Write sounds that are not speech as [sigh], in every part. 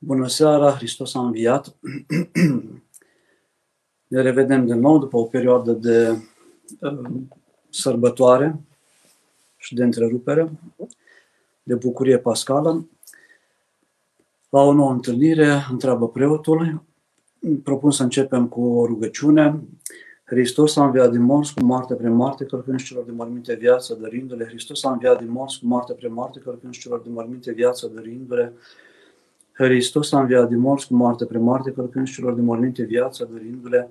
Bună seara, Hristos a înviat. [clears throat] Ne revedem de nou după o perioadă de uh, sărbătoare și de întrerupere, de bucurie pascală. La o nouă întâlnire, întreabă preotul, propun să începem cu o rugăciune. Hristos a înviat din morți cu moarte pre moarte, călcând celor de morminte viață, dărindu-le. Hristos a înviat din morți cu moarte pre moarte, călcând celor de morminte viață, dărindu-le. Hristos a înviat din morți cu moarte pre moarte, călcând celor de morminte viață, dărindu-le.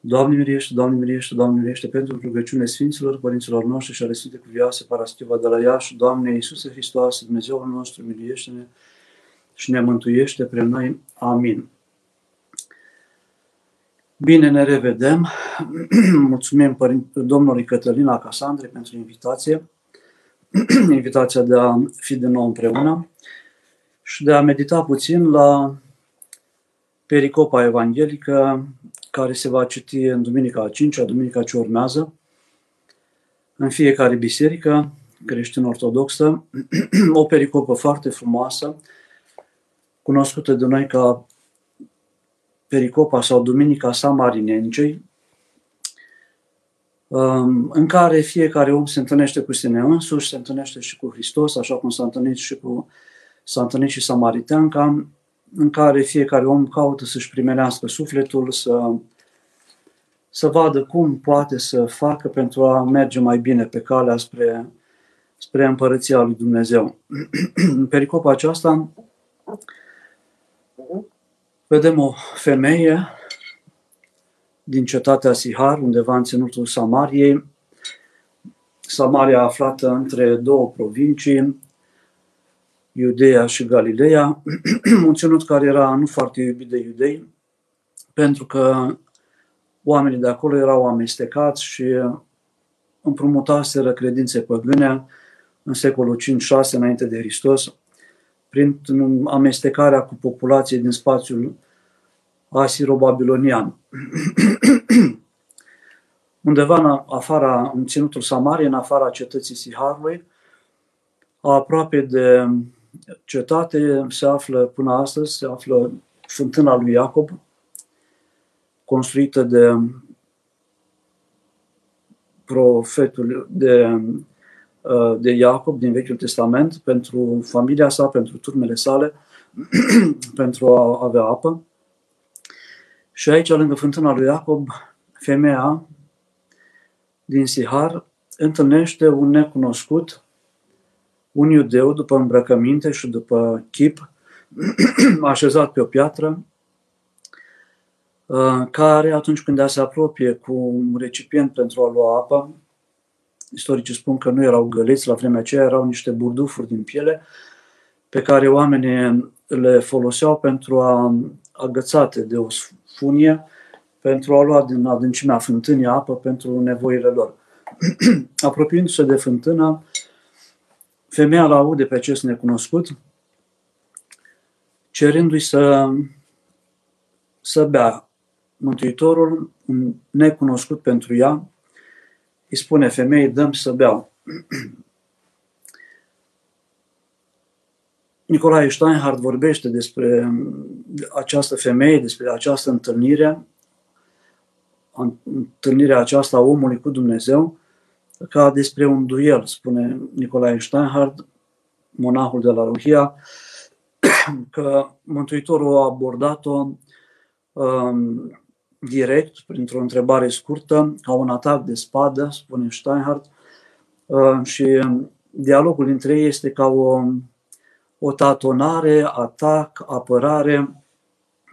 Doamne miriește, Doamne miriește, Doamne miriește pentru rugăciune Sfinților, Părinților noștri și ale Sfinte Cuvioase, Parastiva de la Iași, Doamne Iisuse Hristos, Dumnezeul nostru, miliește-ne și ne mântuiește pre noi. Amin. Bine ne revedem. [clears throat] Mulțumim Părinte, domnului Cătălina Casandre pentru invitație, [clears throat] invitația de a fi din nou împreună și de a medita puțin la pericopa evanghelică care se va citi în Duminica a 5 Duminica ce urmează, în fiecare biserică creștin-ortodoxă, [clears throat] o pericopă foarte frumoasă, cunoscută de noi ca pericopa sau Duminica Samarinencei, um, în care fiecare om se întâlnește cu sine însuși, se întâlnește și cu Hristos, așa cum s-a întâlnit și cu s-a întâlnit și Samariteanca, în care fiecare om caută să-și primenească sufletul, să, să vadă cum poate să facă pentru a merge mai bine pe calea spre, spre împărăția lui Dumnezeu. În [clears throat] pericopa aceasta vedem o femeie din cetatea Sihar, undeva în ținutul Samariei, Samaria aflată între două provincii, Iudeea și Galileea, [clears throat] un ținut care era nu foarte iubit de iudei, pentru că oamenii de acolo erau amestecați și împrumutaseră credințe păgâne în secolul 5-6 înainte de Hristos, prin amestecarea cu populației din spațiul asiro-babilonian. [clears throat] Undeva în afara, în ținutul Samarie, în afara cetății Siharului, aproape de cetate se află până astăzi, se află fântâna lui Iacob, construită de profetul de, de Iacob din Vechiul Testament pentru familia sa, pentru turmele sale, [clears throat] pentru a avea apă. Și aici, lângă fântâna lui Iacob, femeia din Sihar întâlnește un necunoscut un iudeu după îmbrăcăminte și după chip, [clears throat] așezat pe o piatră, uh, care atunci când ea se apropie cu un recipient pentru a lua apă, istoricii spun că nu erau găleți la vremea aceea, erau niște burdufuri din piele pe care oamenii le foloseau pentru a agățate de o funie pentru a lua din adâncimea fântânii apă pentru nevoile lor. [clears throat] Apropiindu-se de fântână, Femeia l aude pe acest necunoscut, cerându-i să, să bea. Mântuitorul, un necunoscut pentru ea, îi spune femeii, dăm să beau. [clears throat] Nicolae Steinhardt vorbește despre această femeie, despre această întâlnire, întâlnirea aceasta a omului cu Dumnezeu, ca despre un duel, spune Nicolae Steinhardt, monahul de la Ruhia, [clears throat] că Mântuitorul a abordat-o um, direct, printr-o întrebare scurtă, ca un atac de spadă, spune Steinhardt, uh, și dialogul dintre ei este ca o, o tatonare, atac, apărare,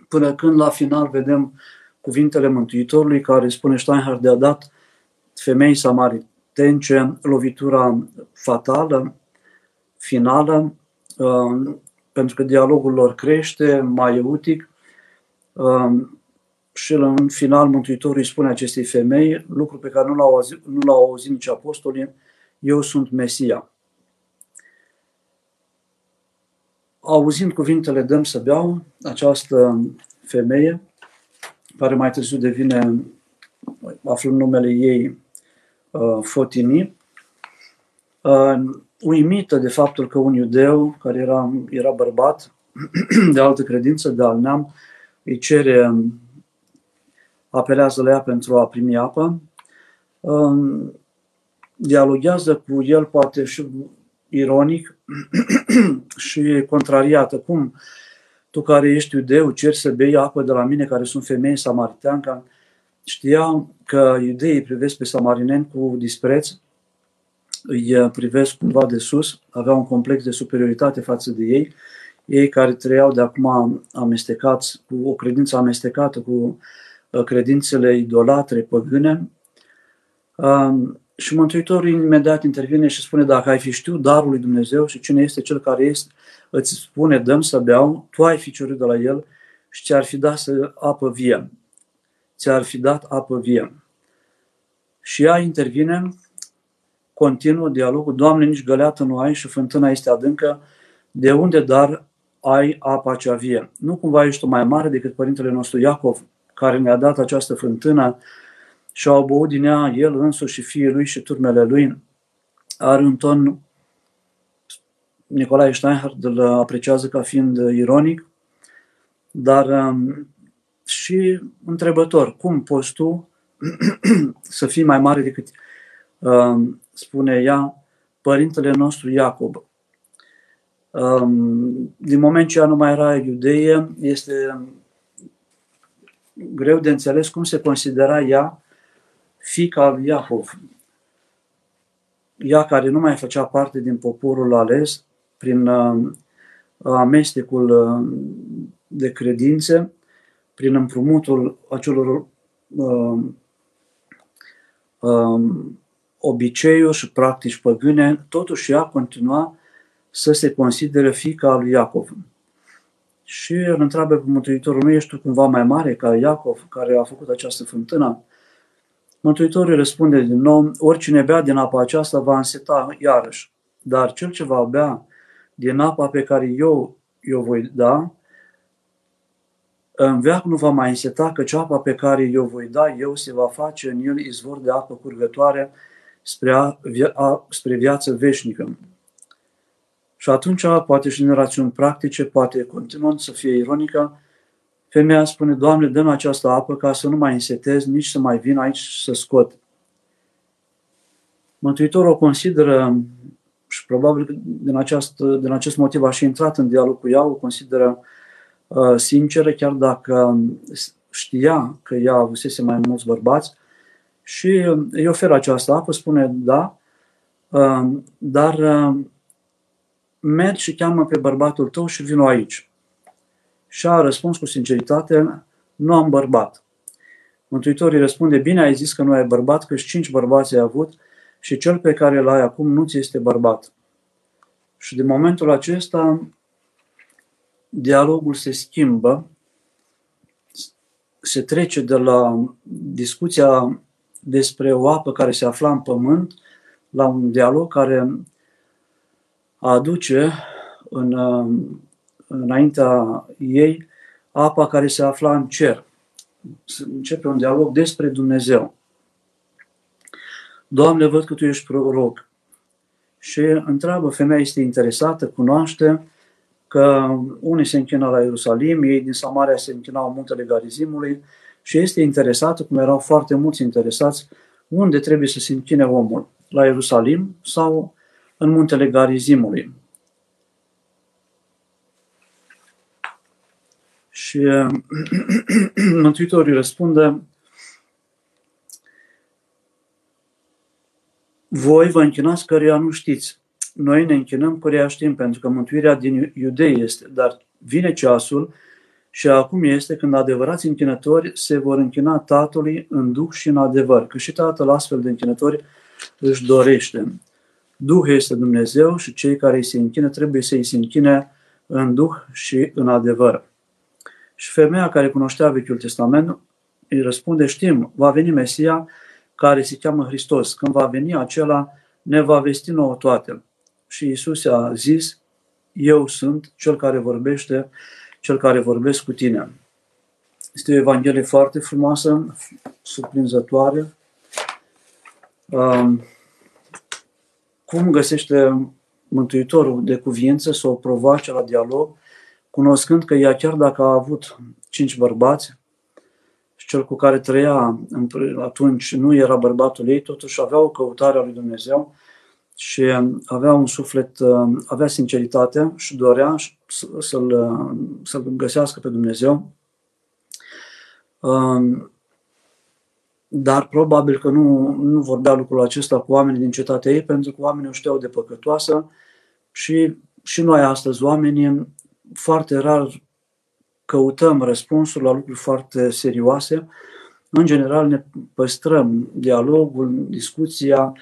până când la final vedem cuvintele Mântuitorului care spune Steinhardt de a dat femei samarit, tence lovitura fatală, finală, um, pentru că dialogul lor crește, mai eutic, um, și în final Mântuitorul îi spune acestei femei, lucru pe care nu l-au auzit, nu l-au auzit nici apostolii, eu sunt Mesia. Auzind cuvintele dăm să beau, această femeie, care mai târziu devine, aflând numele ei, Uh, Fotini, uh, uimită de faptul că un iudeu, care era, era bărbat, [clears throat] de altă credință, de al neam, îi cere, apelează la ea pentru a primi apă, um, dialoghează cu el, poate și ironic [clears throat] și contrariată. Cum tu care ești iudeu ceri să bei apă de la mine care sunt femei samariteanca? Știa că iudeii privesc pe samarineni cu dispreț, îi privesc cumva de sus, aveau un complex de superioritate față de ei, ei care trăiau de acum amestecați, cu o credință amestecată cu uh, credințele idolatre, păgâne, um, și Mântuitorul imediat intervine și spune, dacă ai fi știut darul lui Dumnezeu și cine este cel care este, îți spune, dăm să beau, tu ai fi cerut de la el și ți-ar fi dat să apă vie. Ți-ar fi dat apă vie. Și ea intervine, continuă dialogul, Doamne, nici găleată nu ai și fântâna este adâncă, de unde dar ai apa cea vie? Nu cumva ești tu mai mare decât părintele nostru Iacov, care ne-a dat această fântână și au băut din ea el însuși și fiii lui și turmele lui. Are un ton, Nicolae Steinhardt îl apreciază ca fiind ironic, dar um, și întrebător. Cum poți tu [clears throat] să fii mai mare decât, um, spune ea, părintele nostru Iacob? Um, din moment ce ea nu mai era iudeie, este greu de înțeles cum se considera ea fica lui Iacov, ea care nu mai făcea parte din poporul ales, prin uh, amestecul uh, de credințe, prin împrumutul acelor uh, uh, obiceiuri și practici păgâne, totuși ea continua să se considere fica lui Iacov. Și îl întreabă pe Mântuitorul, nu ești tu cumva mai mare ca Iacov, care a făcut această fântână? Mântuitorul răspunde din nou, oricine bea din apa aceasta va înseta iarăși, dar cel ce va bea din apa pe care eu o voi da, în veac nu va mai înseta, căci apa pe care eu voi da eu se va face în el izvor de apă curgătoare spre, a, a, spre viață veșnică. Și atunci, poate și în rațiuni practice, poate continuând să fie ironică, Femeia spune, Doamne, dă această apă ca să nu mai însetez, nici să mai vin aici să scot. Mântuitorul o consideră, și probabil din, această, din acest motiv a și intrat în dialog cu ea, o consideră uh, sinceră, chiar dacă știa că ea avusese mai mulți bărbați și îi oferă această apă, spune da, uh, dar uh, mergi și cheamă pe bărbatul tău și vină aici și a răspuns cu sinceritate, nu am bărbat. Mântuitorii răspunde, bine ai zis că nu ai bărbat, că și cinci bărbați ai avut și cel pe care îl ai acum nu ți este bărbat. Și din momentul acesta dialogul se schimbă, se trece de la discuția despre o apă care se afla în pământ la un dialog care aduce în înaintea ei apa care se afla în cer. Începe un dialog despre Dumnezeu. Doamne, văd că Tu ești proroc. Și întreabă, femeia este interesată, cunoaște că unii se închină la Ierusalim, ei din Samaria se închinau în muntele Garizimului și este interesată, cum erau foarte mulți interesați, unde trebuie să se închine omul, la Ierusalim sau în muntele Garizimului. Și [clears throat] Mântuitorul răspunde, voi vă închinați căreia nu știți. Noi ne închinăm căreia știm, pentru că mântuirea din iudei este. Dar vine ceasul și acum este când adevărați închinători se vor închina Tatălui în Duh și în adevăr. Că și Tatăl astfel de închinători își dorește. Duh este Dumnezeu și cei care îi se închină trebuie să îi se închine în Duh și în adevăr. Și femeia care cunoștea Vechiul Testament îi răspunde, știm, va veni Mesia care se cheamă Hristos. Când va veni acela, ne va vesti nouă toate. Și Isus a zis, eu sunt cel care vorbește, cel care vorbesc cu tine. Este o Evanghelie foarte frumoasă, surprinzătoare. Um, cum găsește Mântuitorul de cuvință să o provoace la dialog cunoscând că ea chiar dacă a avut cinci bărbați și cel cu care trăia atunci nu era bărbatul ei, totuși avea o căutare a lui Dumnezeu și avea un suflet, avea sinceritate și dorea să-l, să-l găsească pe Dumnezeu. Um, dar probabil că nu, nu vorbea lucrul acesta cu oamenii din cetatea ei, pentru că oamenii o știau de păcătoasă și, și noi astăzi, oamenii, foarte rar căutăm răspunsuri la lucruri foarte serioase. În general ne păstrăm dialogul, discuția,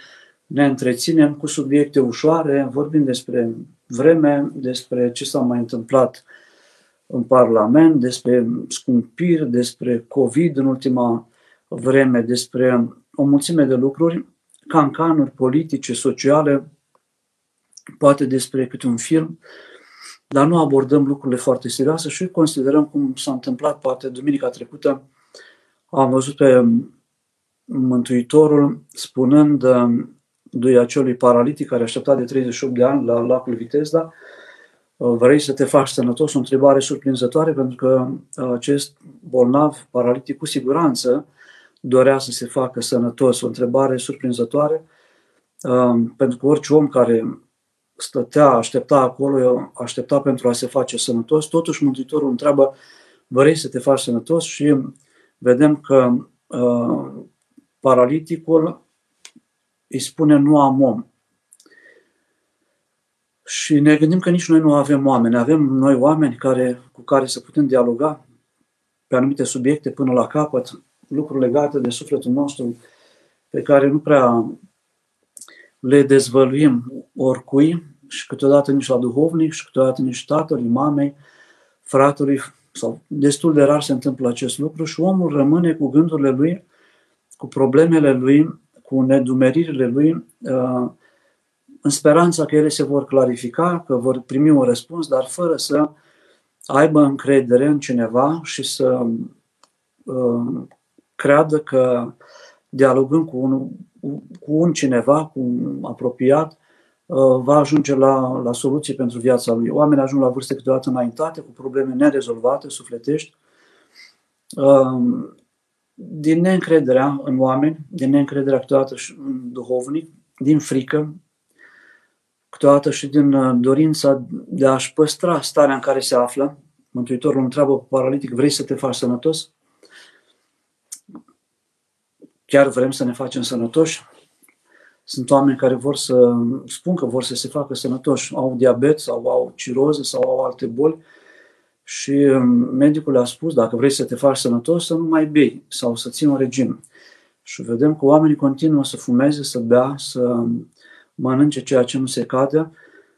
ne întreținem cu subiecte ușoare, vorbim despre vreme, despre ce s-a mai întâmplat în Parlament, despre scumpiri, despre COVID în ultima vreme, despre o mulțime de lucruri, cancanuri politice, sociale, poate despre câte un film, dar nu abordăm lucrurile foarte serioase și considerăm cum s-a întâmplat poate duminica trecută. Am văzut pe Mântuitorul spunând lui acelui paralitic care aștepta de 38 de ani la lacul Vitezda, vrei să te faci sănătos? O întrebare surprinzătoare pentru că acest bolnav paralitic cu siguranță dorea să se facă sănătos. O întrebare surprinzătoare pentru că orice om care stătea, aștepta acolo, aștepta pentru a se face sănătos, totuși Mântuitorul întreabă, vrei să te faci sănătos? Și vedem că uh, paraliticul îi spune nu am om. Și ne gândim că nici noi nu avem oameni. Avem noi oameni care, cu care să putem dialoga pe anumite subiecte până la capăt, lucruri legate de sufletul nostru pe care nu prea le dezvăluim oricui și câteodată nici la duhovnic și câteodată nici tatălui, mamei, fratului, sau destul de rar se întâmplă acest lucru și omul rămâne cu gândurile lui, cu problemele lui, cu nedumeririle lui, uh, în speranța că ele se vor clarifica, că vor primi un răspuns, dar fără să aibă încredere în cineva și să uh, creadă că dialogând cu un, cu un cineva, cu un apropiat, uh, va ajunge la, la soluții pentru viața lui. Oamenii ajung la vârste câteodată înaintate, cu probleme nerezolvate, sufletești, din neîncrederea în oameni, din neîncrederea câteodată și în duhovnic, din frică, câteodată și din uh, dorința de a-și păstra starea în care se află. Mântuitorul întreabă pe paralitic, vrei să te faci sănătos? Chiar vrem să ne facem sănătoși? Sunt oameni care vor să spun că vor să se facă sănătoși, au diabet sau au ciroză sau au alte boli și um, medicul a spus, dacă vrei să te faci sănătos, să nu mai bei sau să ții un regim. Și vedem că oamenii continuă să fumeze, să bea, să mănânce ceea ce nu se cade,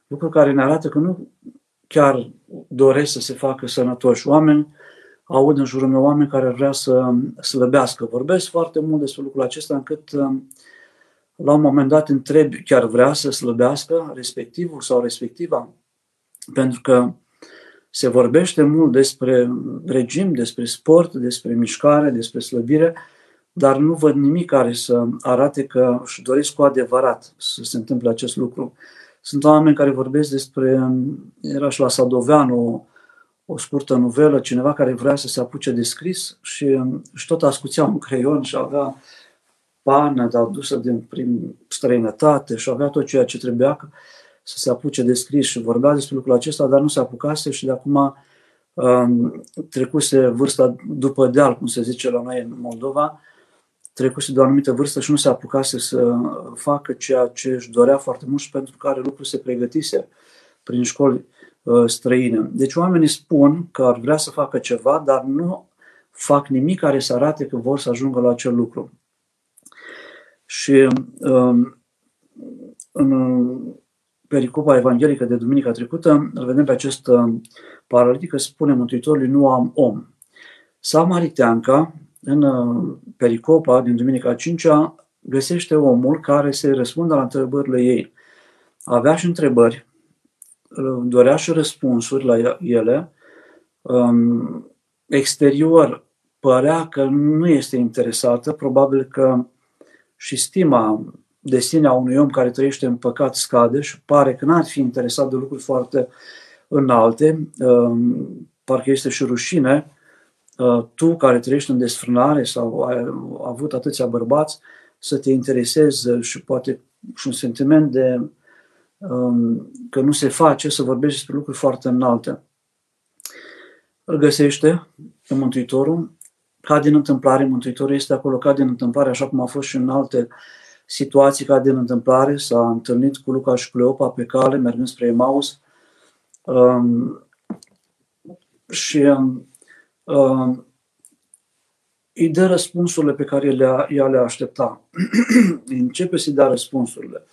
lucru care ne arată că nu chiar doresc să se facă sănătoși. Oameni, aud în jurul meu oameni care vrea să slăbească. Vorbesc foarte mult despre lucrul acesta încât um, la un moment dat întrebi, chiar vrea să slăbească respectivul sau respectiva? Pentru că se vorbește mult despre regim, despre sport, despre mișcare, despre slăbire, dar nu văd nimic care să arate că își doresc cu adevărat să se întâmple acest lucru. Sunt oameni care vorbesc despre, era și la Sadoveanu o, o scurtă novelă, cineva care vrea să se apuce de scris și, și tot ascuțea un creion și avea pană adusă din prin străinătate și avea tot ceea ce trebuia să se apuce de scris și vorbea despre lucrul acesta, dar nu se apucase și de acum um, trecuse vârsta după deal, cum se zice la noi în Moldova, trecuse de o anumită vârstă și nu se apucase să facă ceea ce își dorea foarte mult și pentru care lucru se pregătise prin școli uh, străine. Deci oamenii spun că ar vrea să facă ceva, dar nu fac nimic care să arate că vor să ajungă la acel lucru. Și um, în pericopa evanghelică de duminica trecută, îl vedem pe acest uh, paralitic că spune Mântuitorului, nu am om. Samariteanca, în uh, pericopa din duminica 5 găsește omul care se răspunde la întrebările ei. Avea și întrebări, uh, dorea și răspunsuri la ele. Um, exterior părea că nu este interesată, probabil că și stima de sine a unui om care trăiește în păcat scade și pare că n-ar fi interesat de lucruri foarte înalte, um, parcă este și rușine, uh, tu care trăiești în desfrânare sau ai avut atâția bărbați, să te interesezi și poate și un sentiment de um, că nu se face să vorbești despre lucruri foarte înalte. Îl găsește pe Mântuitorul, ca din întâmplare, Mântuitorul este acolo ca din întâmplare, așa cum a fost și în alte situații ca din întâmplare, s-a întâlnit cu Luca și Cleopa pe cale, mergând spre Emaus, um, și um, îi dă răspunsurile pe care le, ea le aștepta. [clears throat] Începe să-i dea răspunsurile.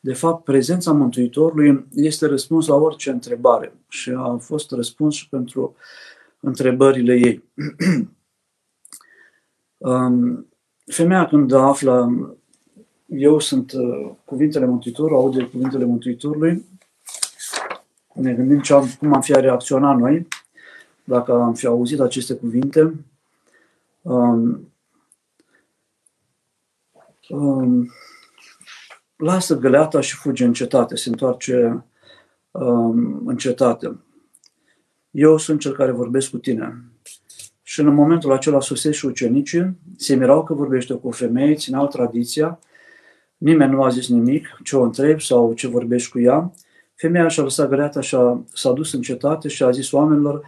De fapt, prezența Mântuitorului este răspuns la orice întrebare și a fost răspuns și pentru întrebările ei. [clears throat] Um, femeia când află, eu sunt uh, cuvintele Mântuitorului, aude cuvintele Mântuitorului, ne gândim ce am, cum am fi reacționat noi dacă am fi auzit aceste cuvinte. Um, um, lasă găleata și fuge în cetate, se întoarce um, în cetate. Eu sunt cel care vorbesc cu tine. Și în momentul acela sosesc și ucenicii, se mirau că vorbește cu o femeie, țineau tradiția, nimeni nu a zis nimic, ce o întreb sau ce vorbești cu ea. Femeia și-a lăsat găleata și a, s-a dus în cetate și a zis oamenilor,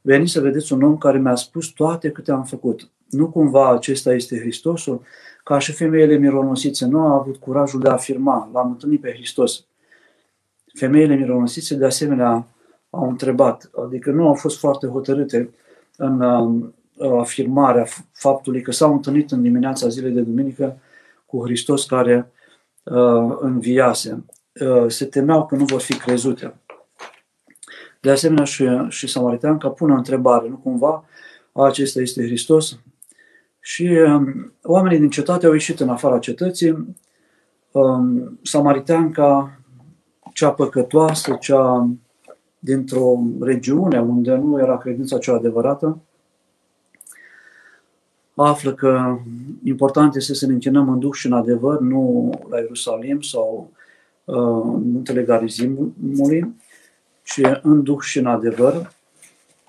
veniți să vedeți un om care mi-a spus toate câte am făcut. Nu cumva acesta este Hristosul? Ca și femeile mironosițe nu au avut curajul de a afirma, l-am întâlnit pe Hristos. Femeile mironosițe de asemenea au întrebat, adică nu au fost foarte hotărâte în uh, afirmarea faptului că s-au întâlnit în dimineața zilei de duminică cu Hristos care uh, înviase. Uh, se temeau că nu vor fi crezute. De asemenea și, și Samariteanca pune o întrebare, nu cumva acesta este Hristos? Și um, oamenii din cetate au ieșit în afara cetății, um, Samariteanca, cea păcătoasă, cea dintr-o regiune unde nu era credința cea adevărată, află că important este să ne închinăm în duh și în adevăr, nu la Ierusalim sau uh, muntele Garizimului, ci în duh și în adevăr.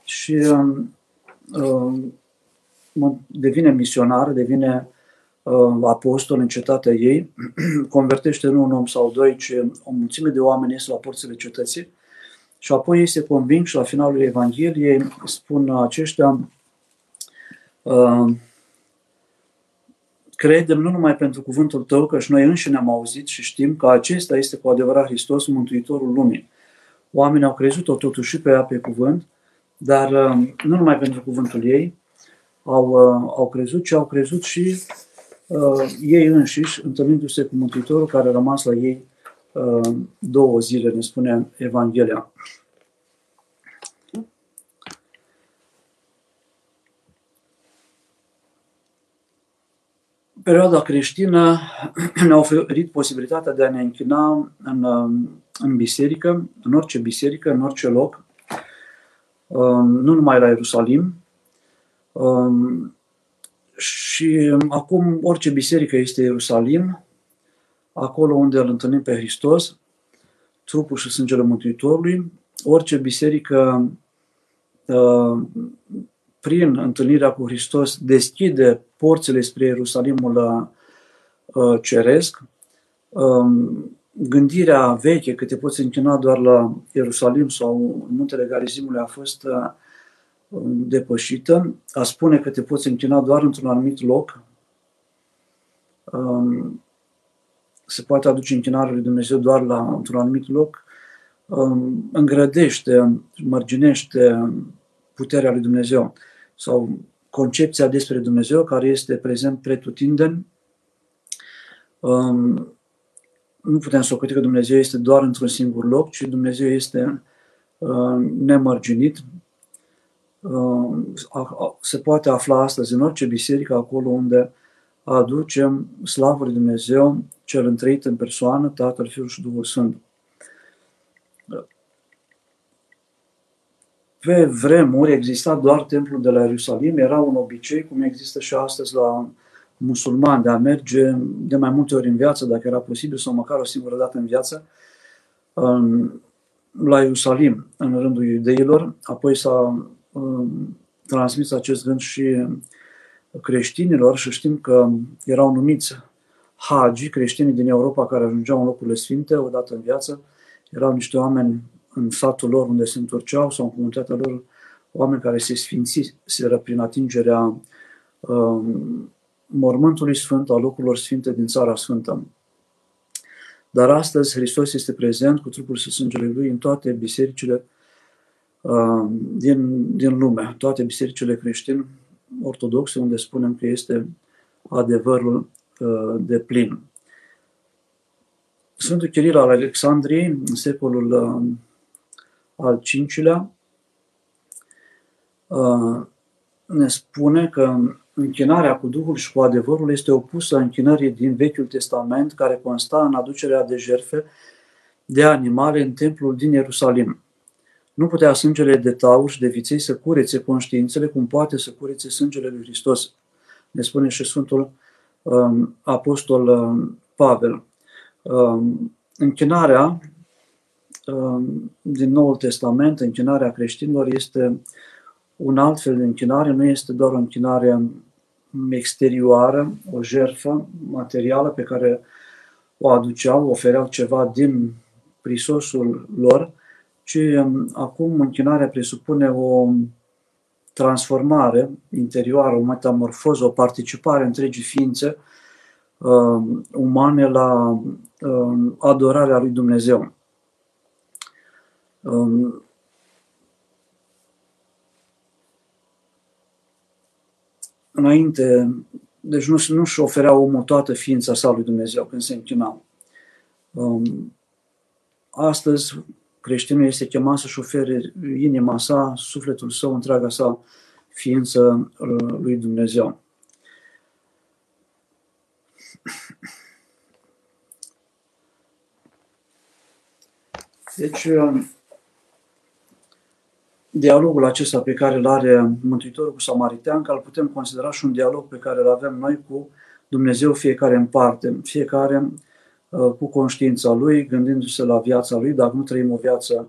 Și uh, devine misionar, devine uh, apostol în cetatea ei, [clears throat] convertește nu un om sau doi, ci o mulțime de oameni ies la porțile cetății și apoi ei se conving și la finalul Evangheliei spun aceștia uh, credem nu numai pentru cuvântul tău, că și noi înșine am auzit și știm că acesta este cu adevărat Hristos, Mântuitorul lumii. Oamenii au crezut-o totuși și pe ea pe cuvânt, dar uh, nu numai pentru cuvântul ei au, uh, au crezut, ci au crezut și uh, ei înșiși, întâlnindu-se cu Mântuitorul care a rămas la ei uh, două zile, ne spune Evanghelia. Perioada creștină [clears throat] ne-a oferit posibilitatea de a ne închina în, în biserică, în orice biserică, în orice loc, um, nu numai la Ierusalim. Um, și acum orice biserică este Ierusalim, acolo unde îl întâlnim pe Hristos, trupul și sângele Mântuitorului, orice biserică uh, prin întâlnirea cu Hristos deschide porțile spre Ierusalimul uh, ceresc. Um, gândirea veche că te poți închina doar la Ierusalim sau în muntele Garizimului a fost uh, depășită. A spune că te poți închina doar într-un anumit loc um, se poate aduce închinarea lui Dumnezeu doar la, într-un anumit loc, um, îngrădește, mărginește puterea lui Dumnezeu sau concepția despre Dumnezeu care este prezent pretutindeni. Um, nu putem să o că Dumnezeu este doar într-un singur loc, ci Dumnezeu este uh, nemărginit. Uh, se poate afla astăzi în orice biserică, acolo unde aducem slavă lui Dumnezeu, cel întrăit în persoană, Tatăl, Fiul și Duhul Sfânt. Pe vremuri exista doar templul de la Ierusalim, era un obicei, cum există și astăzi la musulmani, de a merge de mai multe ori în viață, dacă era posibil, sau măcar o singură dată în viață, la Ierusalim, în rândul iudeilor, apoi s-a um, transmis acest gând și creștinilor și știm că erau numiți hagi, creștinii din Europa care ajungeau în locurile sfinte odată în viață, erau niște oameni în satul lor unde se întorceau sau în comunitatea lor, oameni care se sfințiseră prin atingerea um, mormântului sfânt, al locurilor sfinte din țara sfântă. Dar astăzi Hristos este prezent cu trupul și sângele Lui în toate bisericile uh, din, din lume, toate bisericile creștine ortodoxe, unde spunem că este adevărul uh, de plin. Sfântul Chiril al Alexandriei, în secolul uh, al V-lea, ne spune că închinarea cu Duhul și cu adevărul este opusă închinării din Vechiul Testament, care consta în aducerea de jerfe de animale în templul din Ierusalim. Nu putea sângele de taur și de viței să curețe conștiințele cum poate să curețe sângele lui Hristos, ne spune și Sfântul um, Apostol um, Pavel. Um, închinarea um, din Noul Testament, închinarea creștinilor, este un alt fel de închinare, nu este doar o închinare exterioară, o jertfă materială pe care o aduceau, ofereau ceva din prisosul lor, ci um, acum închinarea presupune o transformare interioară, o metamorfoză, o participare întregii ființe uh, umane la uh, adorarea lui Dumnezeu. Um, înainte, deci nu, nu-și oferea omul toată ființa sa lui Dumnezeu când se închina. Um, astăzi, creștinul este chemat să-și ofere inima sa, sufletul său, întreaga sa ființă uh, lui Dumnezeu. Deci, um, dialogul acesta pe care îl are Mântuitorul cu Samariteanca, îl putem considera și un dialog pe care îl avem noi cu Dumnezeu fiecare în parte, fiecare uh, cu conștiința lui, gândindu-se la viața lui, dacă nu trăim o viață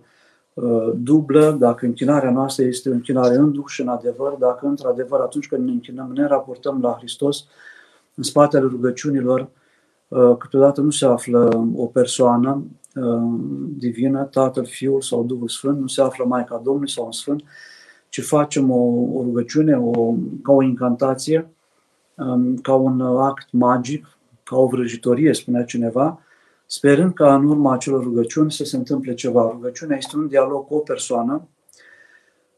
uh, dublă, dacă închinarea noastră este o închinare în duh și în adevăr, dacă într-adevăr atunci când ne închinăm ne raportăm la Hristos, în spatele rugăciunilor, uh, câteodată nu se află o persoană, Uh, divină, Tatăl, Fiul sau Duhul Sfânt, nu se află Maica Domnului sau un Sfânt, ci facem o, o rugăciune, o, ca o incantație, um, ca un act magic, ca o vrăjitorie, spunea cineva, sperând ca în urma acelor rugăciuni să se întâmple ceva. Rugăciunea este un dialog cu o persoană,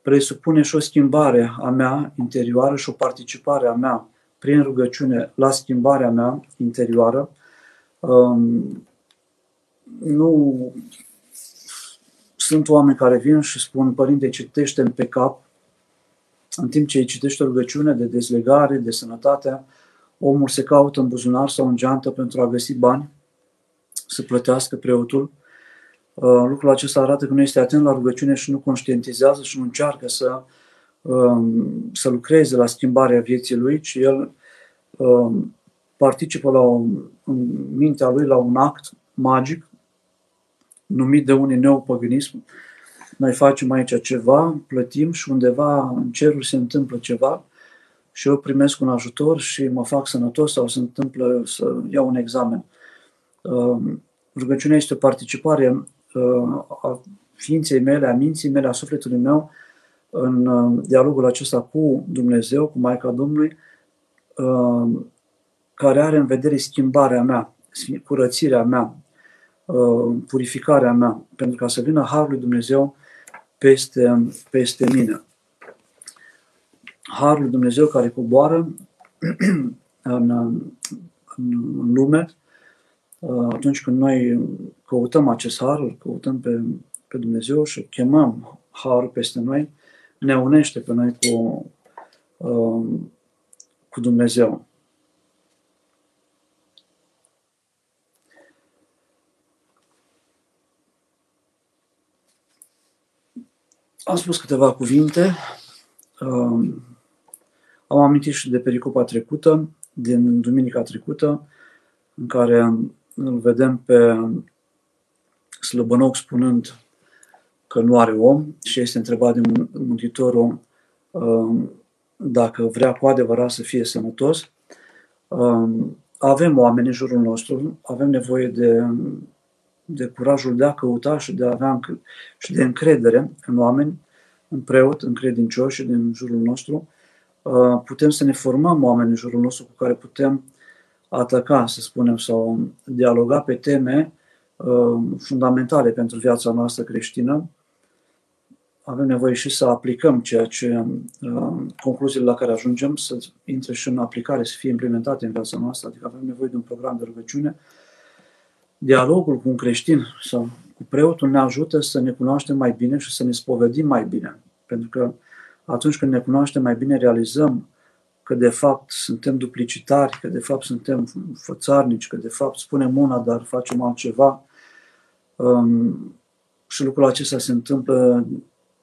presupune și o schimbare a mea interioară și o participare a mea prin rugăciune la schimbarea mea interioară. Um, nu sunt oameni care vin și spun, părinte, citește pe cap, în timp ce îi citește o rugăciune de dezlegare, de sănătate, omul se caută în buzunar sau în geantă pentru a găsi bani, să plătească preotul. Uh, lucrul acesta arată că nu este atent la rugăciune și nu conștientizează și nu încearcă să, um, să lucreze la schimbarea vieții lui, ci el um, participă la o, în mintea lui la un act magic numit de unii neopăgânism. Noi facem aici ceva, plătim și undeva în cerul se întâmplă ceva și eu primesc un ajutor și mă fac sănătos sau se întâmplă să iau un examen. Um, rugăciunea este o participare uh, a ființei mele, a minții mele, a sufletului meu în uh, dialogul acesta cu Dumnezeu, cu Maica Domnului, uh, care are în vedere schimbarea mea, curățirea mea, Uh, purificarea mea, pentru ca să vină Harul lui Dumnezeu peste, peste mine. Harul lui Dumnezeu care coboară [clears throat] în, în lume, uh, atunci când noi căutăm acest har, îl căutăm pe, pe Dumnezeu și chemăm harul peste noi, ne unește pe noi cu, uh, cu Dumnezeu. Am spus câteva cuvinte. Um, am amintit și de pericopa trecută, din duminica trecută, în care îl vedem pe slăbănoc spunând că nu are om și este întrebat de Mântuitorul um, dacă vrea cu adevărat să fie sănătos. Um, avem oameni în jurul nostru, avem nevoie de, de curajul de a căuta și de a avea și de încredere în oameni, în preot, în credincioși din jurul nostru. Uh, putem să ne formăm oameni în jurul nostru cu care putem ataca, să spunem, sau dialoga pe teme uh, fundamentale pentru viața noastră creștină avem nevoie și să aplicăm ceea ce uh, concluziile la care ajungem să intre și în aplicare, să fie implementate în viața noastră, adică avem nevoie de un program de rugăciune. Dialogul cu un creștin sau cu preotul ne ajută să ne cunoaștem mai bine și să ne spovedim mai bine. Pentru că atunci când ne cunoaștem mai bine, realizăm că de fapt suntem duplicitari, că de fapt suntem fățarnici, că de fapt spunem una, dar facem altceva. Um, și lucrul acesta se întâmplă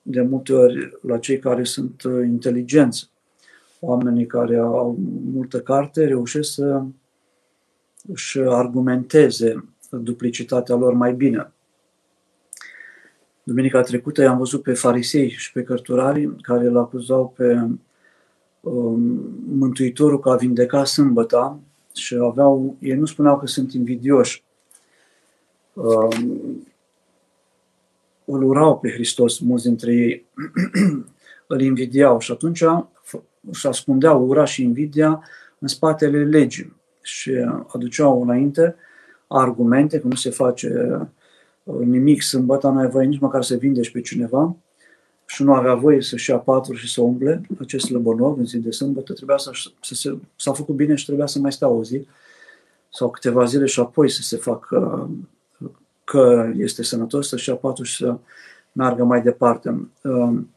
de multe ori la cei care sunt uh, inteligenți. Oamenii care au multă carte reușesc să își argumenteze duplicitatea lor mai bine. Duminica trecută i-am văzut pe farisei și pe cărturarii care îl acuzau pe um, Mântuitorul că a vindecat sâmbăta și aveau, ei nu spuneau că sunt invidioși. Um, îl urau pe Hristos, mulți dintre ei [clears throat] îl invidiau și atunci își ascundeau ura și invidia în spatele legii și aduceau înainte argumente că nu se face uh, nimic sâmbătă, nu ai voie nici măcar să vindești pe cineva și nu avea voie să-și ia patru și să umble acest lăbănov în zi de sâmbătă, trebuia să, să se, s-a făcut bine și trebuia să mai stea o zi sau câteva zile și apoi să se facă că este sănătos să-și ia patul și să meargă mai departe. Um,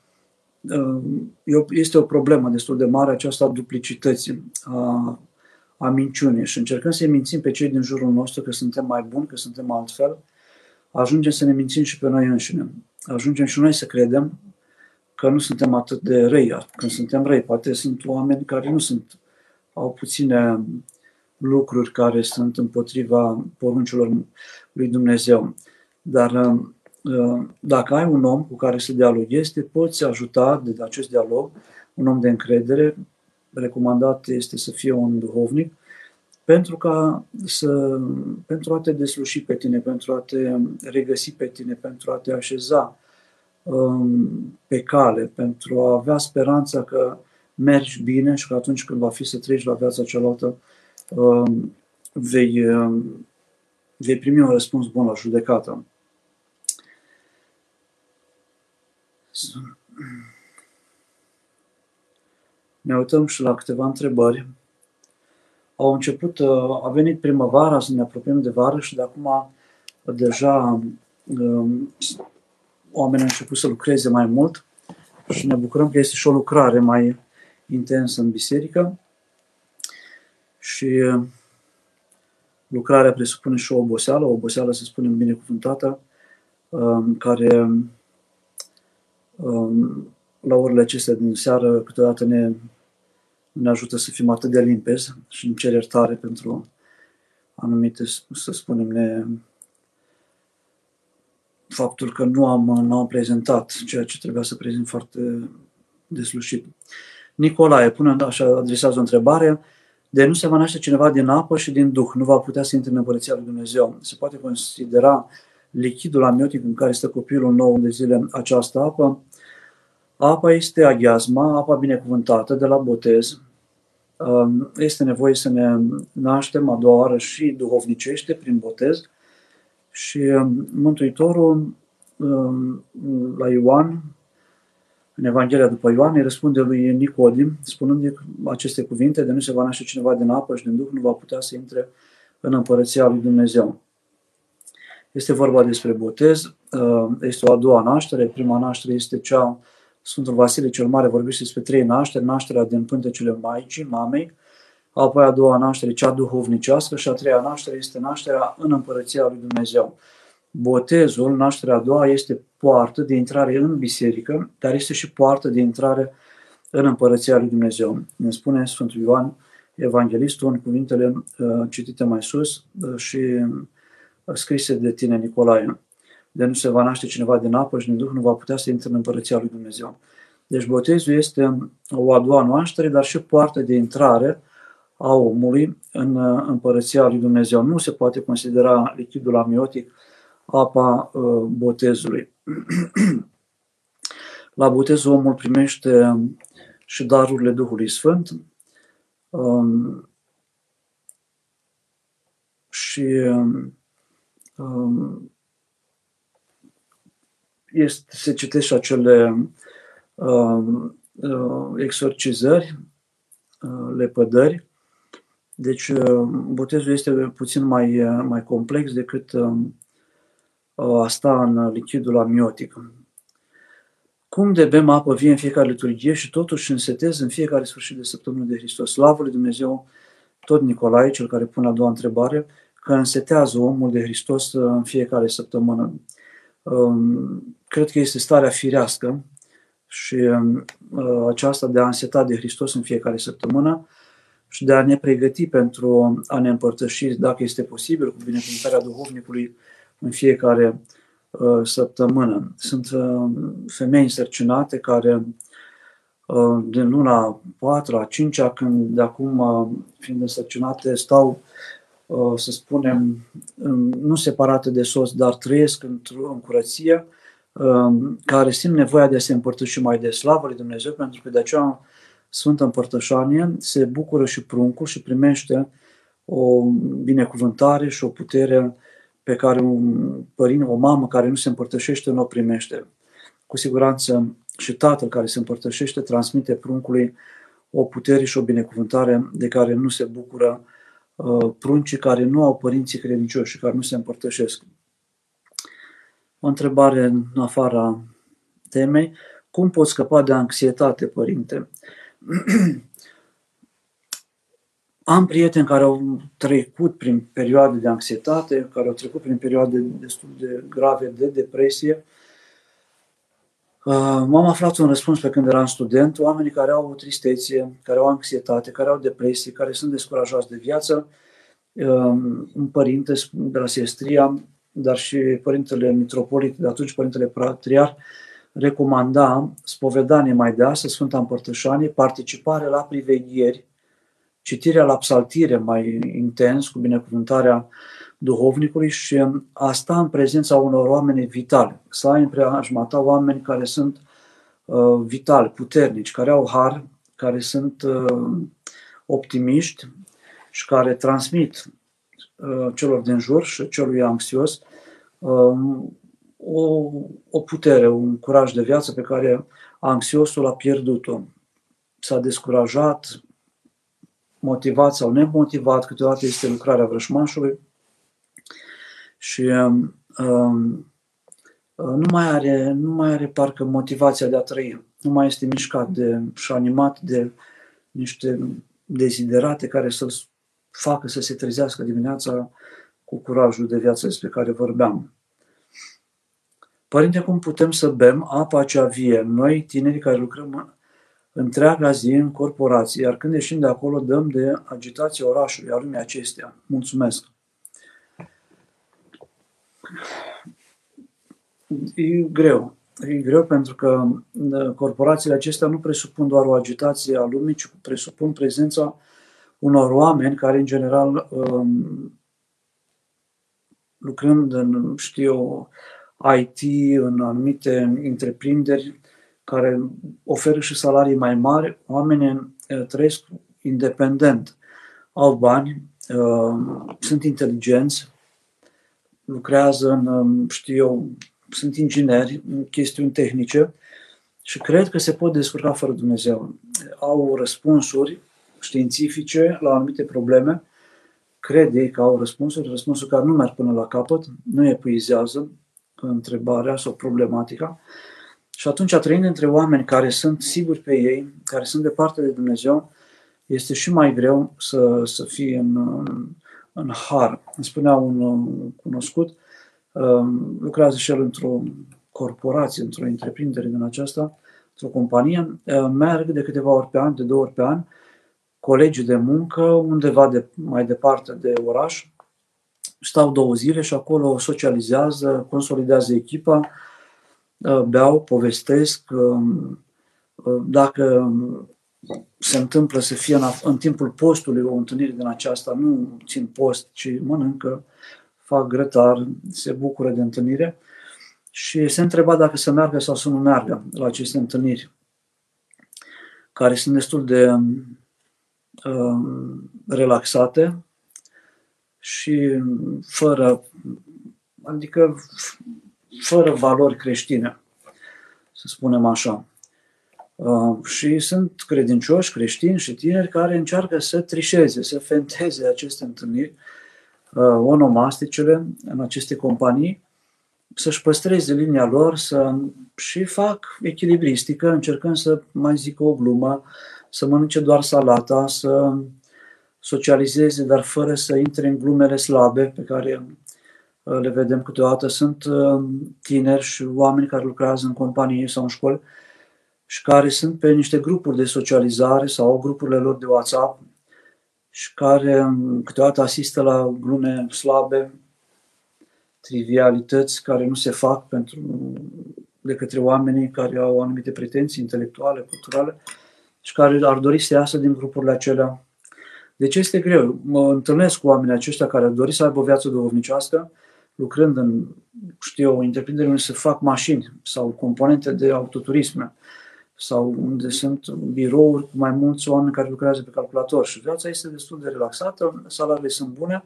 um, este o problemă destul de mare aceasta a duplicității, a, a minciunii și încercăm să-i mințim pe cei din jurul nostru că suntem mai buni, că suntem altfel, ajungem să ne mințim și pe noi înșine. Ajungem și noi să credem că nu suntem atât de răi. Când suntem răi, poate sunt oameni care nu sunt, au puține lucruri care sunt împotriva poruncilor lui Dumnezeu. Dar uh, uh, dacă ai un om cu care să dialoghezi, te poți ajuta de acest dialog, un om de încredere, recomandat este să fie un duhovnic, pentru, ca să, pentru a te desluși pe tine, pentru a te regăsi pe tine, pentru a te așeza um, pe cale, pentru a avea speranța că mergi bine și că atunci când va fi să treci la viața cealaltă, um, vei, um, vei primi un răspuns bun la judecată. Ne uităm și la câteva întrebări. Au început, uh, a venit primăvara, să ne apropiem de vară și de acum deja um, oamenii au început să lucreze mai mult și ne bucurăm că este și o lucrare mai intensă în biserică. Și uh, lucrarea presupune și o oboseală, o oboseală, să spunem, binecuvântată, um, care um, la orele acestea din seară câteodată ne, ne ajută să fim atât de limpezi și îmi cer iertare pentru anumite, să spunem, ne, faptul că nu am, nu am prezentat ceea ce trebuia să prezint foarte deslușit. Nicolae pune așa, adresează o întrebare de nu se va naște cineva din apă și din Duh, nu va putea să intre în Împărăția lui Dumnezeu. Se poate considera lichidul amniotic în care stă copilul nou de zile această apă. Apa este aghiazma, apa binecuvântată de la botez. Um, este nevoie să ne naștem a doua oară și duhovnicește prin botez. Și um, Mântuitorul um, la Ioan în Evanghelia după Ioan, îi răspunde lui Nicodim, spunând aceste cuvinte, de nu se va naște cineva din apă și din Duh, nu va putea să intre în împărăția lui Dumnezeu. Este vorba despre botez, uh, este o a doua naștere, prima naștere este cea, Sfântul Vasile cel Mare vorbește despre trei nașteri, nașterea din pântecele Maicii, mamei, apoi a doua naștere, cea duhovnicească și a treia naștere este nașterea în împărăția lui Dumnezeu. Botezul, nașterea a doua, este poartă de intrare în biserică, dar este și poartă de intrare în împărăția lui Dumnezeu. Ne spune Sfântul Ioan, evanghelistul, în cuvintele uh, citite mai sus uh, și uh, scrise de tine, Nicolae. De nu se va naște cineva din apă și din Duh nu va putea să intre în Împărăția lui Dumnezeu. Deci botezul este o a doua naștere, dar și poartă de intrare a omului în Împărăția lui Dumnezeu. Nu se poate considera lichidul amiotic apa uh, botezului. [clears throat] La botez omul primește și darurile Duhului Sfânt um, și um, este, se citește acele uh, uh, exorcizări, uh, lepădări. Deci uh, botezul este puțin mai, uh, mai complex decât uh, asta în lichidul amiotic. Cum de bem apă vie în fiecare liturghie și totuși însetez în fiecare sfârșit de săptămână de Hristos. Slavă lui Dumnezeu, tot Nicolae, cel care pune a doua întrebare, că însetează omul de Hristos în fiecare săptămână. Um, cred că este starea firească și uh, aceasta de a înseta de Hristos în fiecare săptămână și de a ne pregăti pentru a ne împărtăși, dacă este posibil, cu binecuvântarea duhovnicului în fiecare uh, săptămână. Sunt uh, femei însărcinate care din luna 4 a 5 când de acum fiind însărcinate stau să spunem, nu separate de soț, dar trăiesc în curăție, Um, care simt nevoia de a se împărtăși mai de slavă lui Dumnezeu, pentru că de aceea Sfântă Împărtășanie se bucură și pruncul și primește o binecuvântare și o putere pe care un părinte, o mamă care nu se împărtășește, nu o primește. Cu siguranță și tatăl care se împărtășește transmite pruncului o putere și o binecuvântare de care nu se bucură uh, pruncii care nu au părinții credincioși și care nu se împărtășesc. O întrebare în afara temei. Cum pot scăpa de anxietate, părinte? [clears throat] Am prieteni care au trecut prin perioade de anxietate, care au trecut prin perioade destul de grave de depresie. Uh, m-am aflat un răspuns pe când eram student, oamenii care au o tristețe, care au anxietate, care au depresie, care sunt descurajați de viață. Uh, un părinte de la Sestria dar și Părintele Mitropolit, de atunci Părintele Patriar, recomanda spovedanie mai de astăzi, Sfânta Împărtășanie, participare la priveghieri, citirea la psaltire mai intens, cu binecuvântarea duhovnicului și a sta în prezența unor oameni vitali, să ai în preajma ta oameni care sunt uh, vitali, puternici, care au har, care sunt uh, optimiști și care transmit uh, celor din jur și celui anxios Um, o, o putere, un curaj de viață pe care anxiosul a pierdut-o. S-a descurajat, motivat sau nemotivat, câteodată este lucrarea vrășmașului și um, um, nu mai are, nu mai are parcă motivația de a trăi. Nu mai este mișcat de, și animat de niște deziderate care să-l facă să se trezească dimineața cu curajul de viață despre care vorbeam. Părinte, cum putem să bem apa cea vie? Noi, tinerii care lucrăm întreaga zi în corporație, iar când ieșim de acolo, dăm de agitația orașului, a lumii acestea. Mulțumesc! E greu. E greu pentru că corporațiile acestea nu presupun doar o agitație a lumii, ci presupun prezența unor oameni care, în general, um, lucrând în, știu IT, în anumite întreprinderi care oferă și salarii mai mari, oamenii eh, trăiesc independent, au bani, eh, sunt inteligenți, lucrează în, știu eu, sunt ingineri în chestiuni tehnice și cred că se pot descurca fără Dumnezeu. Au răspunsuri științifice la anumite probleme cred ei că au răspunsuri, răspunsuri care nu merg până la capăt, nu epuizează întrebarea sau problematica. Și atunci, trăind între oameni care sunt siguri pe ei, care sunt departe de Dumnezeu, este și mai greu să, să fie în, în har. Îmi spunea un cunoscut, um, lucrează și el într-o corporație, într-o întreprindere din aceasta, într-o companie, uh, merg de câteva ori pe an, de două ori pe an, colegii de muncă undeva de, mai departe de oraș stau două zile și acolo socializează, consolidează echipa, uh, beau, povestesc. Um, uh, dacă se întâmplă să fie în, în timpul postului o întâlnire din aceasta, nu țin post, ci mănâncă, fac grătar, se bucură de întâlnire și se întreba dacă să meargă sau să nu meargă la aceste întâlniri, care sunt destul de uh, relaxate și fără, adică fără valori creștine, să spunem așa. Uh, și sunt credincioși, creștini și tineri care încearcă să trișeze, să fenteze aceste întâlniri uh, onomasticele în aceste companii, să-și păstreze linia lor, să și fac echilibristică, încercând să mai zic o glumă, să mănânce doar salata, să socializeze, dar fără să intre în glumele slabe pe care uh, le vedem câteodată. Sunt tineri și oameni care lucrează în companii sau în școli și care sunt pe niște grupuri de socializare sau grupurile lor de WhatsApp și care um, câteodată asistă la glume slabe, trivialități care nu se fac pentru, de către oamenii care au anumite pretenții intelectuale, culturale și care ar dori să iasă din grupurile acelea. Deci este greu. Mă întâlnesc cu oamenii aceștia care ar dori să aibă o viață duhovnicească, lucrând în, știu, o întreprindere unde se fac mașini sau componente de autoturisme sau unde sunt birouri cu mai mulți oameni care lucrează pe calculator și viața este destul de relaxată, salariile sunt bune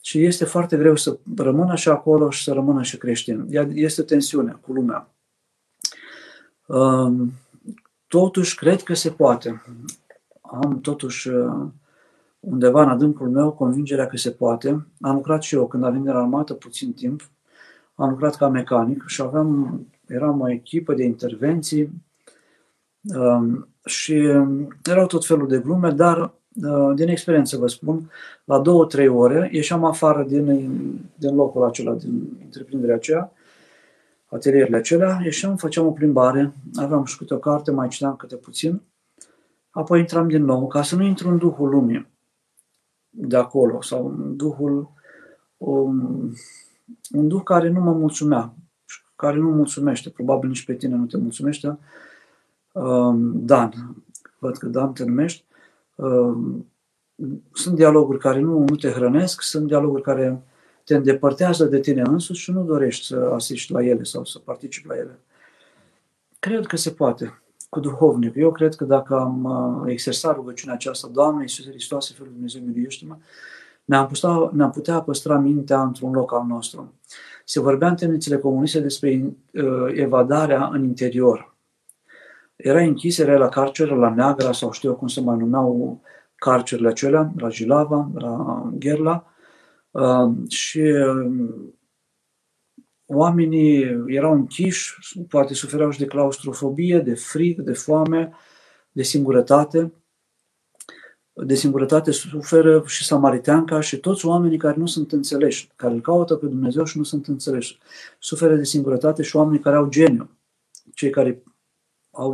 și este foarte greu să rămână și acolo și să rămână și creștin. Este tensiune cu lumea. Um, totuși, cred că se poate. Am totuși uh, undeva în adâncul meu convingerea că se poate. Am lucrat și eu când am venit în armată puțin timp. Am lucrat ca mecanic și aveam, eram o echipă de intervenții Um, și um, erau tot felul de glume, dar uh, din experiență vă spun, la două, trei ore ieșeam afară din, din locul acela, din întreprinderea aceea, atelierile acelea, ieșeam, făceam o plimbare, aveam și câte o carte, mai citeam câte puțin, apoi intram din nou, ca să nu intru în duhul lumii de acolo, sau în duhul, um, un duh care nu mă mulțumea, care nu mulțumește, probabil nici pe tine nu te mulțumește, Um, Dan, văd că Dan te numești, um, sunt dialoguri care nu, nu te hrănesc, sunt dialoguri care te îndepărtează de tine însuți și nu dorești să asisti la ele sau să participi la ele. Cred că se poate cu duhovnic. Eu cred că dacă am uh, exersat rugăciunea aceasta, Doamne Iisuse Hristoase, Fiul Dumnezeu, miluiește-mă, ne-am, putea, ne-am putea păstra mintea într-un loc al nostru. Se vorbea în temnițele comuniste despre uh, evadarea în interior era închis, era la carceră, la Neagra sau știu eu cum se mai numeau carcerile acelea, la Jilava, la Gherla uh, și uh, oamenii erau închiși, poate sufereau și de claustrofobie, de frig, de foame, de singurătate. De singurătate suferă și Samariteanca și toți oamenii care nu sunt înțeleși, care îl caută pe Dumnezeu și nu sunt înțeleși. Suferă de singurătate și oamenii care au geniu, cei care au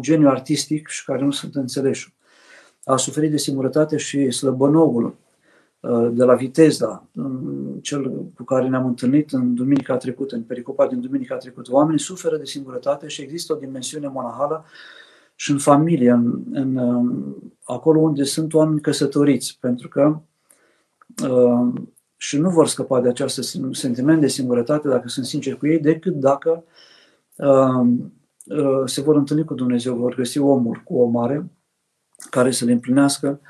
geniu artistic și care nu sunt înțeleși. A suferit de singurătate și slăbănogul uh, de la Viteza, cel cu care ne-am întâlnit în duminica trecută, în pericopa din duminica trecută. Oamenii suferă de singurătate și există o dimensiune monahală și în familie, în, în, um, acolo unde sunt oameni căsătoriți, pentru că uh, și nu vor scăpa de acest sentiment de singurătate, dacă sunt sinceri cu ei, decât dacă uh, Uh, se vor întâlni cu Dumnezeu, vor găsi omul cu o mare care să le împlinească,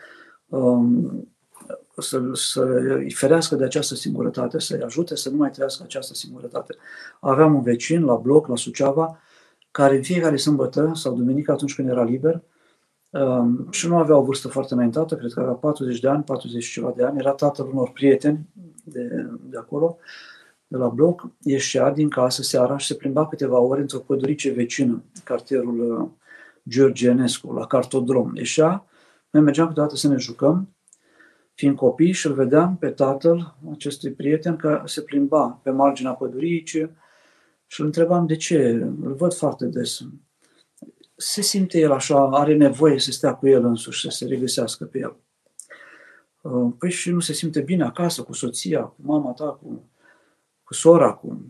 um, să, să îi ferească de această singurătate, să-i ajute să nu mai trăiască această singurătate. Aveam un vecin la bloc, la Suceava, care în fiecare sâmbătă sau duminică, atunci când era liber, um, și nu avea o vârstă foarte înaintată, cred că avea 40 de ani, 40 ceva de ani, era tatăl unor prieteni de, de acolo, de la bloc, ieșea din casă seara și se plimba câteva ore într-o pădurice vecină, cartierul uh, George Enescu, la cartodrom. Ieșea, noi mergeam câteodată să ne jucăm, fiind copii și îl vedeam pe tatăl acestui prieten că se plimba pe marginea păduricii și îl întrebam de ce, îl văd foarte des. Se simte el așa, are nevoie să stea cu el însuși, să se regăsească pe el. Uh, păi și nu se simte bine acasă cu soția, cu mama ta, cu, cu sora, cu...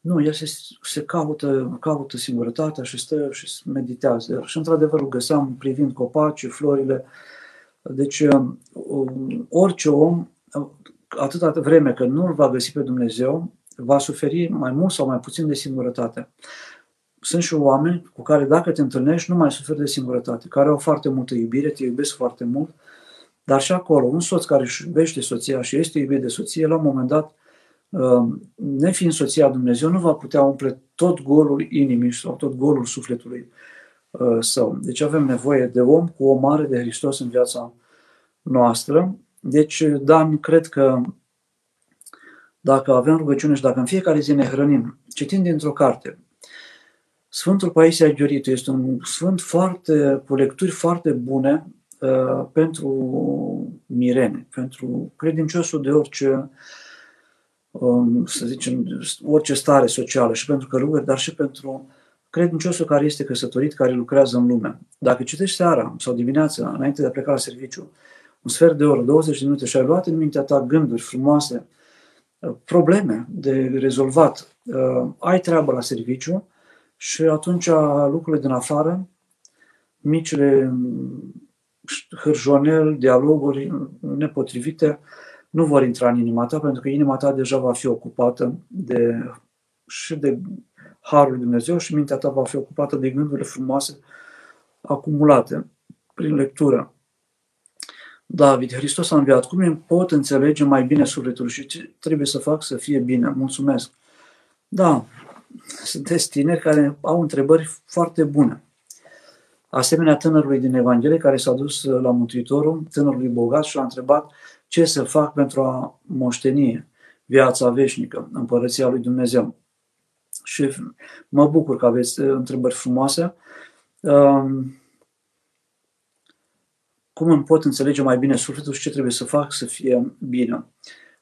Nu, el se, se caută, caută singurătatea și stă și meditează. Și într-adevăr îl găseam privind copacii, florile. Deci uh, orice om, atâta vreme că nu îl va găsi pe Dumnezeu, va suferi mai mult sau mai puțin de singurătate. Sunt și oameni cu care dacă te întâlnești nu mai suferi de singurătate, care au foarte multă iubire, te iubesc foarte mult, dar și acolo, un soț care își iubește soția și este iubit de soție, la un moment dat, uh, nefiind soția Dumnezeu, nu va putea umple tot golul inimii sau tot golul sufletului uh, său. Deci avem nevoie de om cu o mare de Hristos în viața noastră. Deci, Dan, cred că dacă avem rugăciune și dacă în fiecare zi ne hrănim, citind dintr-o carte, Sfântul Paisie Aghioritu este un sfânt foarte, cu lecturi foarte bune uh, pentru mirene, pentru credinciosul de orice, um, să zicem, orice stare socială și pentru călugări, dar și pentru credinciosul care este căsătorit, care lucrează în lume. Dacă citești seara sau dimineața, înainte de a pleca la serviciu, un sfert de oră, 20 de minute și ai luat în mintea ta gânduri frumoase, uh, probleme de rezolvat, uh, ai treabă la serviciu și atunci lucrurile din afară, micile hârjonel, dialoguri nepotrivite, nu vor intra în inima ta, pentru că inima ta deja va fi ocupată de, și de Harul lui Dumnezeu și mintea ta va fi ocupată de gândurile frumoase acumulate prin lectură. David, Hristos a înviat. Cum îmi pot înțelege mai bine sufletul și ce trebuie să fac să fie bine? Mulțumesc. Da, sunteți tineri care au întrebări foarte bune. Asemenea tânărului din Evanghelie care s-a dus la Mântuitorul, tânărului bogat și l-a întrebat ce să fac pentru a moșteni viața veșnică, împărăția lui Dumnezeu. Și mă bucur că aveți întrebări frumoase. Um, cum îmi pot înțelege mai bine sufletul și ce trebuie să fac să fie bine?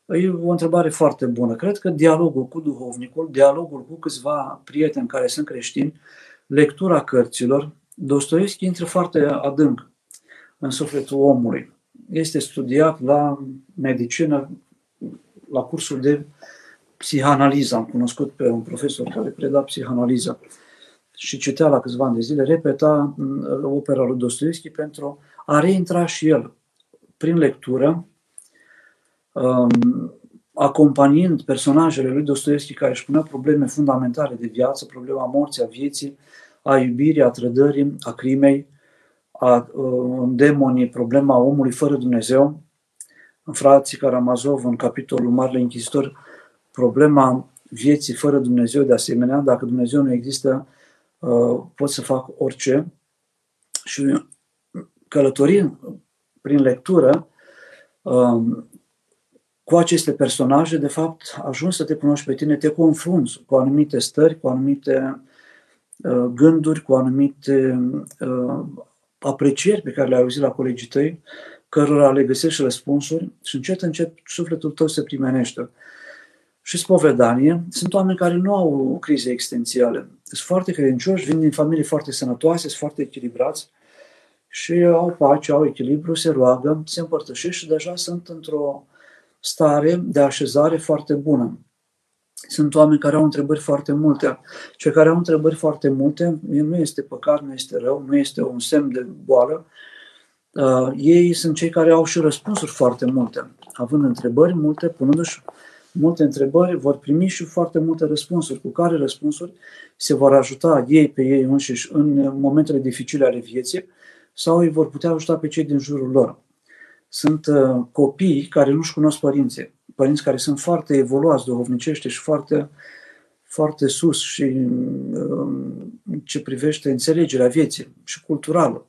E o întrebare foarte bună. Cred că dialogul cu duhovnicul, dialogul cu câțiva prieteni care sunt creștini, lectura cărților, Dostoevski intră foarte adânc în sufletul omului. Este studiat la medicină, la cursul de psihanaliză. Am cunoscut pe un profesor care preda psihanaliză și citea la câțiva ani de zile, repeta mm, opera lui Dostoevski pentru a reintra și el prin lectură um, acompaniind personajele lui Dostoevski care își punea probleme fundamentale de viață, problema morții, a vieții, a iubirii, a trădării, a crimei, a uh, demonii, problema omului fără Dumnezeu. În frații Karamazov, în capitolul Marele Inchizitor, problema vieții fără Dumnezeu, de asemenea, dacă Dumnezeu nu există, uh, pot să fac orice. Și călătorind prin lectură, um, cu aceste personaje, de fapt, ajungi să te cunoști pe tine, te confrunți cu anumite stări, cu anumite uh, gânduri, cu anumite uh, aprecieri pe care le-ai auzit la colegii tăi, cărora le găsești răspunsuri și încet, încet sufletul tău se primenește. Și spovedanie, sunt oameni care nu au crize existențiale. Sunt foarte credincioși, vin din familii foarte sănătoase, sunt foarte echilibrați și au pace, au echilibru, se roagă, se împărtășesc și deja sunt într-o stare de așezare foarte bună. Sunt oameni care au întrebări foarte multe. Cei care au întrebări foarte multe, nu este păcat, nu este rău, nu este un semn de boală. Uh, ei sunt cei care au și răspunsuri foarte multe. Având întrebări multe, punându-și multe întrebări, vor primi și foarte multe răspunsuri, cu care răspunsuri se vor ajuta ei pe ei înșiși în momentele dificile ale vieții sau îi vor putea ajuta pe cei din jurul lor sunt uh, copii care nu-și cunosc părinții. Părinți care sunt foarte evoluați duhovnicește și foarte, foarte sus și uh, ce privește înțelegerea vieții și culturală.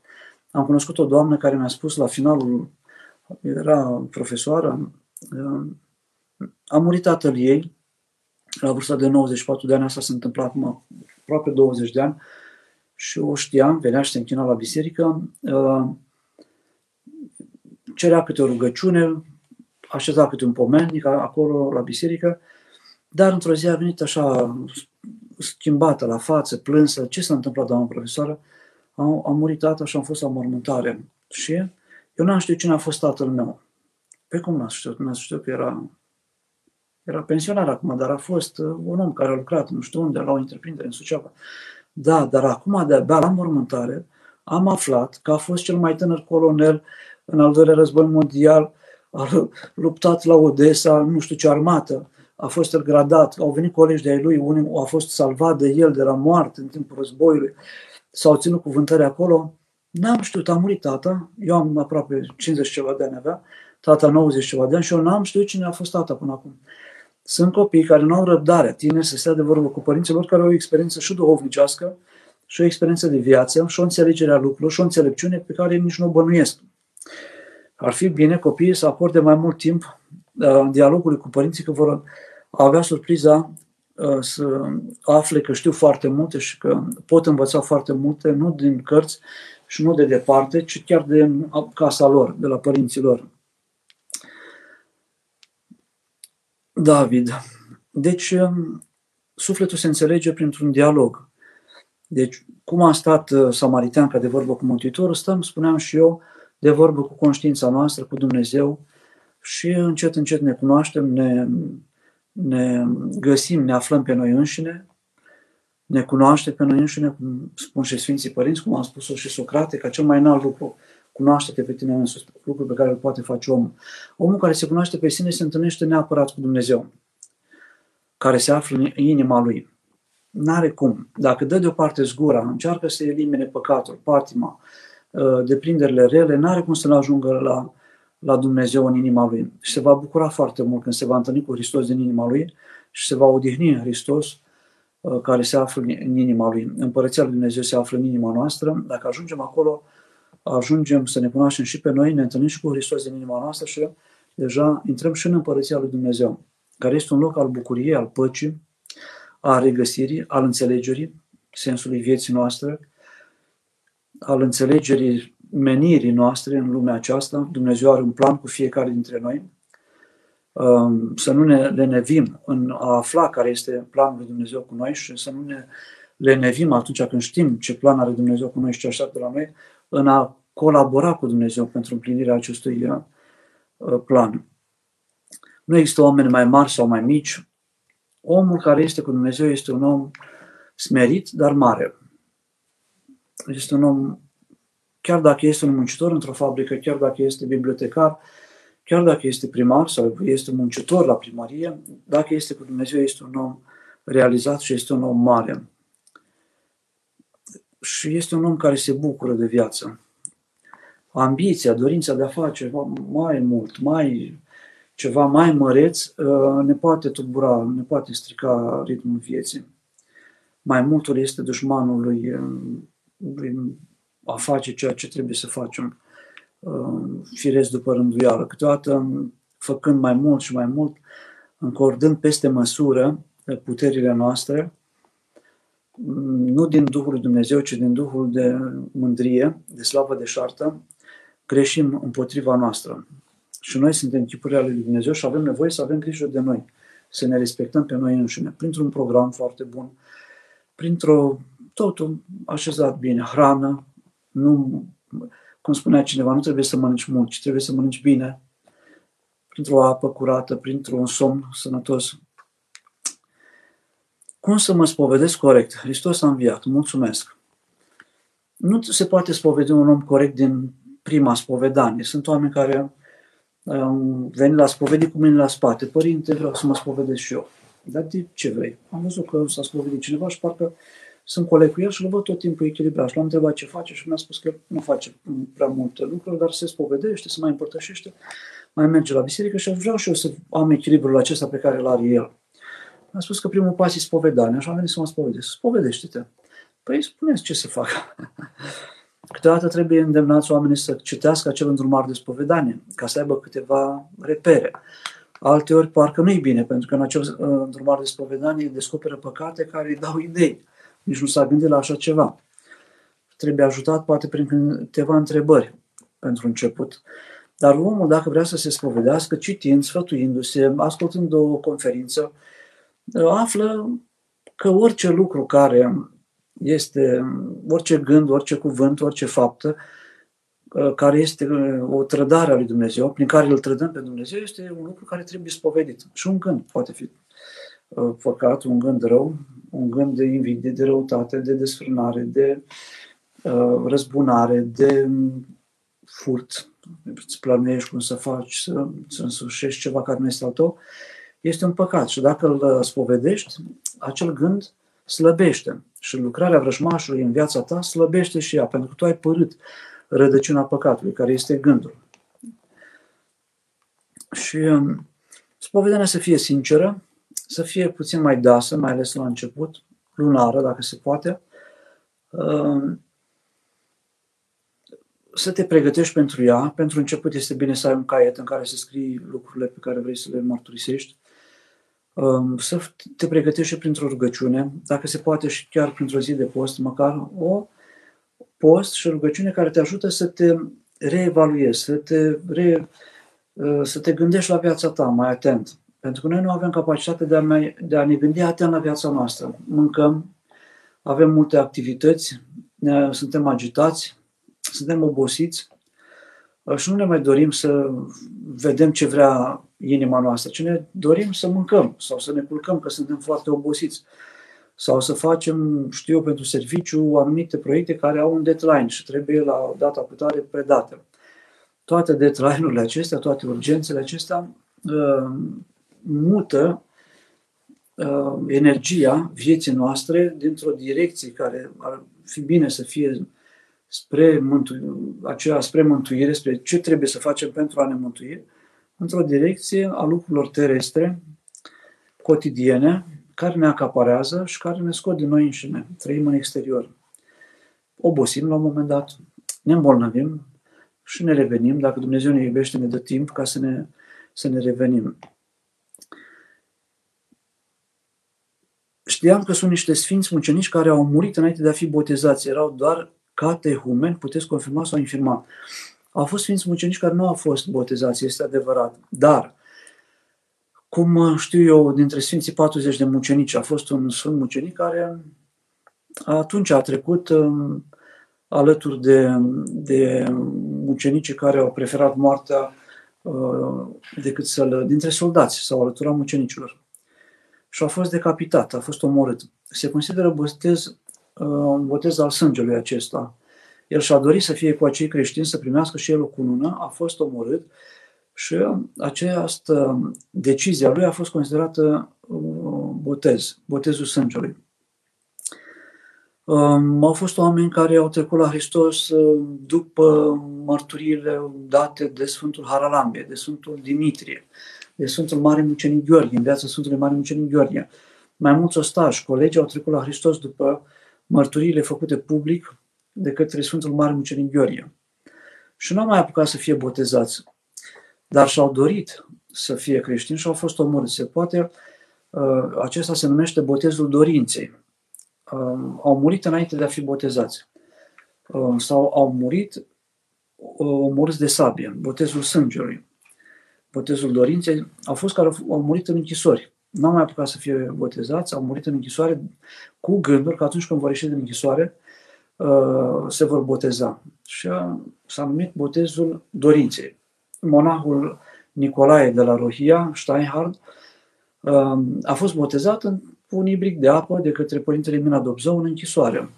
Am cunoscut o doamnă care mi-a spus la finalul, era profesoară, uh, a murit tatăl ei la vârsta de 94 de ani, asta s-a întâmplat acum aproape 20 de ani și o știam, venea și se închina la biserică. Uh, cerea câte o rugăciune, așeza câte un pomelnic acolo la biserică, dar într-o zi a venit așa schimbată la față, plânsă. Ce s-a întâmplat, doamnă profesoară? A, a murit tata și am fost la mormântare. Și eu n-am știut cine a fost tatăl meu. Pe cum n-ați știut? N-ați știut că era, era pensionar acum, dar a fost uh, un om care a lucrat nu știu unde, la o întreprindere în Suceava. Da, dar acum de-abia la mormântare am aflat că a fost cel mai tânăr colonel în al doilea război mondial, a luptat la Odessa, nu știu ce armată, a fost el gradat, au venit colegi de-ai lui, unul a fost salvat de el de la moarte în timpul războiului, s-au ținut cuvântări acolo. N-am știut, a murit tata, eu am aproape 50 ceva de ani avea, tata 90 ceva de ani și eu n-am știut cine a fost tata până acum. Sunt copii care nu au răbdare, tineri să stea de vorbă cu părinții lor care au o experiență și duhovnicească și o experiență de viață și o înțelegere a lucrurilor și o înțelepciune pe care nici nu o bănuiesc. Ar fi bine copiii să acorde mai mult timp uh, dialogului cu părinții, că vor avea surpriza uh, să afle că știu foarte multe și că pot învăța foarte multe, nu din cărți și nu de departe, ci chiar de casa lor, de la părinții lor. David. Deci, um, sufletul se înțelege printr-un dialog. Deci, cum a stat uh, Samariteanca de vorbă cu Mântuitorul, stăm, spuneam și eu, de vorbă cu conștiința noastră, cu Dumnezeu și încet, încet ne cunoaștem, ne, ne găsim, ne aflăm pe noi înșine, ne cunoaște pe noi înșine, cum spun și Sfinții Părinți, cum a spus-o și Socrate, ca cel mai înalt lucru, cunoaște-te pe tine însuți, lucru pe care îl poate face omul. Omul care se cunoaște pe sine se întâlnește neapărat cu Dumnezeu, care se află în inima lui. N-are cum. Dacă dă deoparte zgura, încearcă să elimine păcatul, patima, uh, deprinderile rele, n-are cum să-l ajungă la, la Dumnezeu în inima lui. Și se va bucura foarte mult când se va întâlni cu Hristos din inima lui și se va odihni în Hristos uh, care se află în inima lui. Împărăția lui Dumnezeu se află în inima noastră. Dacă ajungem acolo, ajungem să ne cunoaștem și pe noi, ne întâlnim și cu Hristos din inima noastră și deja intrăm și în Împărăția lui Dumnezeu, care este un loc al bucuriei, al păcii, a regăsirii, al înțelegerii sensului vieții noastre, al înțelegerii menirii noastre în lumea aceasta. Dumnezeu are un plan cu fiecare dintre noi. Um, să nu ne lenevim în a afla care este planul lui Dumnezeu cu noi și să nu ne lenevim atunci când știm ce plan are Dumnezeu cu noi și ce așteaptă la noi, în a colabora cu Dumnezeu pentru împlinirea acestui uh, plan. Nu există oameni mai mari sau mai mici. Omul care este cu Dumnezeu este un om smerit, dar mare. Este un om, chiar dacă este un muncitor într-o fabrică, chiar dacă este bibliotecar, chiar dacă este primar sau este muncitor la primărie, dacă este cu Dumnezeu, este un om realizat și este un om mare. Și este un om care se bucură de viață. Ambiția, dorința de a face mai mult, mai ceva mai măreț, uh, ne poate tulbura, ne poate strica ritmul vieții. Mai multul este dușmanul lui, uh, lui a face ceea ce trebuie să facem uh, firesc după rânduială. Câteodată, făcând mai mult și mai mult, încordând peste măsură puterile noastre, nu din Duhul lui Dumnezeu, ci din Duhul de mândrie, de slavă de șartă, greșim împotriva noastră. Și noi suntem chipurile ale lui Dumnezeu și avem nevoie să avem grijă de noi, să ne respectăm pe noi înșine, printr-un program foarte bun, printr-o totul așezat bine, hrană, nu, cum spunea cineva, nu trebuie să mănânci mult, ci trebuie să mănânci bine, printr-o apă curată, printr-un somn sănătos. Cum să mă spovedesc corect? Hristos a înviat, mulțumesc. Nu se poate spovedi un om corect din prima spovedanie. Sunt oameni care am venit la spovedit cu mine la spate. Părinte, vreau să mă spovedesc și eu. Dar de ce vrei? Am văzut că s-a spovedit cineva și parcă sunt coleg cu el și îl văd tot timpul echilibrat. Și l-am întrebat ce face și mi-a spus că nu face prea multe lucruri, dar se spovedește, se mai împărtășește, mai merge la biserică și vreau și eu să am echilibrul acesta pe care îl are el. Mi-a spus că primul pas e spovedania, așa am venit să mă spovedesc. Spovedește-te. Păi spuneți ce să fac. [laughs] Câteodată trebuie îndemnați oamenii să citească acel îndrumar de spovedanie, ca să aibă câteva repere. Alteori parcă nu-i bine, pentru că în acel uh, îndrumar de spovedanie descoperă păcate care îi dau idei. Nici nu s-a gândit la așa ceva. Trebuie ajutat poate prin câteva întrebări pentru început. Dar omul, dacă vrea să se spovedească, citind, sfătuindu-se, ascultând o conferință, află că orice lucru care este orice gând, orice cuvânt, orice faptă, uh, care este uh, o trădare a lui Dumnezeu, prin care îl trădăm pe Dumnezeu, este un lucru care trebuie spovedit. Și un gând poate fi păcat, un gând rău, un gând de invidie, de răutate, de desfrânare, de răzbunare, de furt, îți planuiești cum să faci, să, să însușești ceva care nu este al tău, este un păcat. Și dacă îl spovedești, acel gând slăbește. Și lucrarea vrăjmașului în viața ta slăbește și ea, pentru că tu ai părât rădăcina păcatului, care este gândul. Și um, spovedania să fie sinceră, să fie puțin mai dasă, mai ales la început, lunară, dacă se poate, um, să te pregătești pentru ea. Pentru început este bine să ai un caiet în care să scrii lucrurile pe care vrei să le mărturisești. Um, să te pregătești și printr-o rugăciune, dacă se poate și chiar printr-o zi de post, măcar o post și o rugăciune care te ajută să te reevaluezi, să te, re, uh, să te gândești la viața ta mai atent. Pentru că noi nu avem capacitatea de a, mai, de a ne gândi atent la viața noastră. Mâncăm, avem multe activități, ne, suntem agitați, suntem obosiți și nu ne mai dorim să vedem ce vrea inima noastră, ci ne dorim să mâncăm sau să ne culcăm că suntem foarte obosiți sau să facem, știu eu, pentru serviciu anumite proiecte care au un deadline și trebuie la data cu tare predate. Toate deadline-urile acestea, toate urgențele acestea uh, mută uh, energia vieții noastre dintr-o direcție care ar fi bine să fie spre, mântu- aceea, spre mântuire, spre ce trebuie să facem pentru a ne mântui, într-o direcție a lucrurilor terestre, cotidiene, care ne acaparează și care ne scot din noi înșine. Trăim în exterior. Obosim la un moment dat, ne îmbolnăvim și ne revenim. Dacă Dumnezeu ne iubește, ne dă timp ca să ne, să ne revenim. Știam că sunt niște sfinți mucenici care au murit înainte de a fi botezați. Erau doar catehumeni, puteți confirma sau infirma. Au fost sfinți mucenici care nu au fost botezați, este adevărat. Dar, cum știu eu, dintre sfinții 40 de mucenici, a fost un sfânt mucenic care atunci a trecut um, alături de, de mucenicii care au preferat moartea uh, decât să-l, dintre soldați sau alătura mucenicilor. Și a fost decapitat, a fost omorât. Se consideră botez un botez al sângelui acesta. El și-a dorit să fie cu acei creștini, să primească și el o cunună, a fost omorât și această decizie a lui a fost considerată uh, botez, botezul sângelui. Um, au fost oameni care au trecut la Hristos uh, după mărturiile date de Sfântul Haralambie, de Sfântul Dimitrie, de Sfântul Mare Mucenic Gheorghe, în viața Sfântului Mare Mucenic Gheorghe. Mai mulți ostași, colegi au trecut la Hristos după mărturiile făcute public de către Sfântul Mare Mucenic Gheorghe. Și nu au mai apucat să fie botezați, dar și-au dorit să fie creștini și au fost omorâți. Se poate, uh, acesta se numește botezul dorinței. Uh, au murit înainte de a fi botezați. Uh, sau au murit omorâți de sabie, botezul sângelui. Botezul dorinței au fost care au murit în închisori n-au mai apucat să fie botezați, au murit în închisoare cu gândul că atunci când vor ieși din închisoare uh, se vor boteza. Și s-a numit botezul dorinței. Monahul Nicolae de la Rohia, Steinhard, uh, a fost botezat în un ibric de apă de către Părintele Mina Dobzău în închisoare.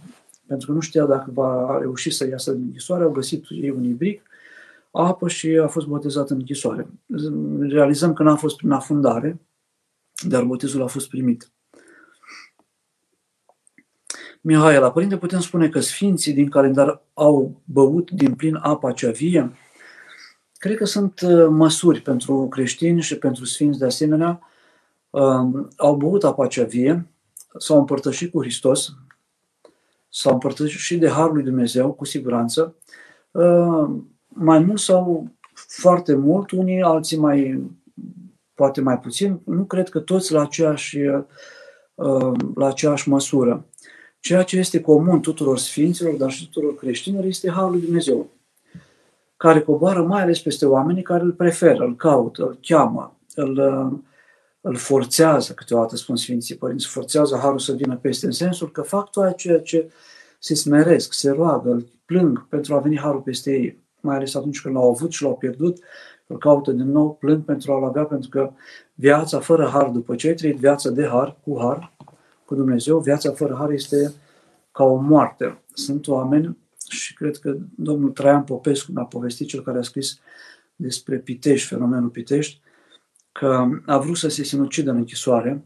Pentru că nu știa dacă va reuși să iasă din închisoare, au găsit ei un ibric, apă și a fost botezat în închisoare. Realizăm că n-a fost prin afundare, dar botezul a fost primit. Mihaela, părinte, putem spune că sfinții din calendar au băut din plin apa cea vie? Cred că sunt uh, măsuri pentru creștini și pentru sfinți de asemenea. Um, au băut apa cea vie, s-au împărtășit cu Hristos, s-au împărtășit de Harul lui Dumnezeu, cu siguranță. Uh, mai mult sau foarte mult, unii, alții mai poate mai puțin, nu cred că toți la aceeași, uh, la aceeași măsură. Ceea ce este comun tuturor sfinților, dar și tuturor creștinilor, este Harul lui Dumnezeu, care coboară mai ales peste oamenii care îl preferă, îl caută, îl cheamă, îl, uh, îl forțează, câteodată spun Sfinții Părinți, forțează Harul să vină peste, în sensul că fac toate ceea ce se smeresc, se roagă, îl plâng pentru a veni Harul peste ei. Mai ales atunci când l-au avut și l-au pierdut, îl caută din nou, plâng pentru a-l avea, pentru că viața fără har, după ce ai trăit viața de har, cu har, cu Dumnezeu, viața fără har este ca o moarte. Sunt oameni și cred că domnul Traian Popescu mi-a povestit, cel care a scris despre Pitești, fenomenul Pitești, că a vrut să se sinucidă în închisoare,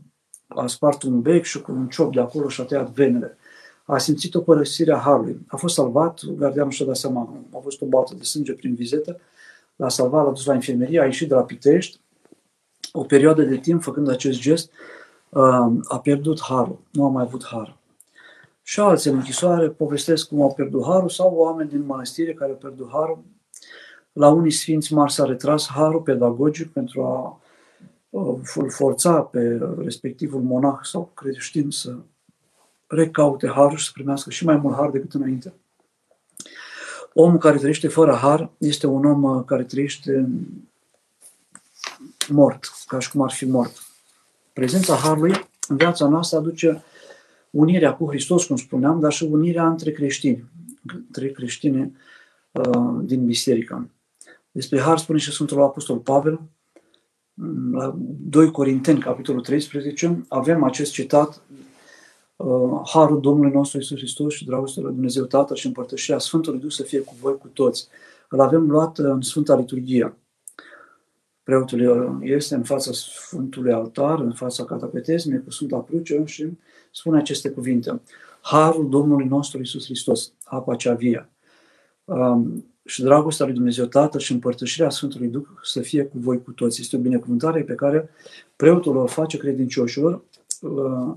a spart un bec și cu un ciop de acolo și a tăiat venele. A simțit o părăsire a Harului. A fost salvat, gardianul și-a dat seama, a fost o baltă de sânge prin vizetă, l-a salvat, l-a dus la infirmerie, a ieșit de la Pitești, o perioadă de timp, făcând acest gest, uh, a pierdut harul, nu a mai avut har. Și alții în închisoare povestesc cum au pierdut harul sau oameni din mănăstire care au pierdut harul. La unii sfinți mari s-a retras harul pedagogic pentru a uh, forța pe respectivul monah sau creștin să recaute harul și să primească și mai mult har decât înainte. Omul care trăiește fără har este un om uh, care trăiește mort, ca și cum ar fi mort. Prezența harului în viața noastră aduce unirea cu Hristos, cum spuneam, dar și unirea între creștini, între creștini uh, din biserică. Despre har spune și Sfântul Apostol Pavel, la 2 Corinteni, capitolul 13, avem acest citat Uh, harul Domnului nostru Isus Hristos și dragostea lui Dumnezeu Tatăl și împărtășirea Sfântului Duh să fie cu voi cu toți. Îl avem luat în Sfânta Liturghie. Preotul este în fața Sfântului Altar, în fața catapetezmei cu Sfânta Cruce și spune aceste cuvinte. Harul Domnului nostru Isus Hristos, apa cea vie, um, și dragostea lui Dumnezeu Tatăl și împărtășirea Sfântului Duh să fie cu voi cu toți. Este o binecuvântare pe care preotul o face credincioșilor uh,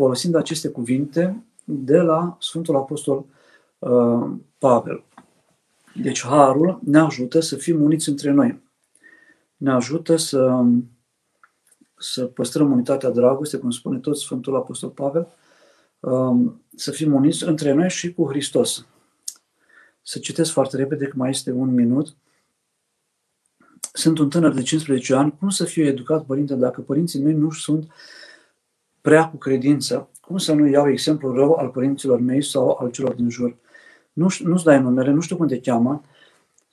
folosind aceste cuvinte de la Sfântul Apostol uh, Pavel. Deci harul ne ajută să fim uniți între noi. Ne ajută să, să păstrăm unitatea dragoste, cum spune tot Sfântul Apostol Pavel, uh, să fim uniți între noi și cu Hristos. Să citesc foarte repede, că mai este un minut. Sunt un tânăr de 15 ani, cum să fiu educat părinte dacă părinții mei nu sunt uh, prea cu credință, cum să nu iau exemplul rău al părinților mei sau al celor din jur? Nu, nu-ți dai numele, nu știu cum te cheamă,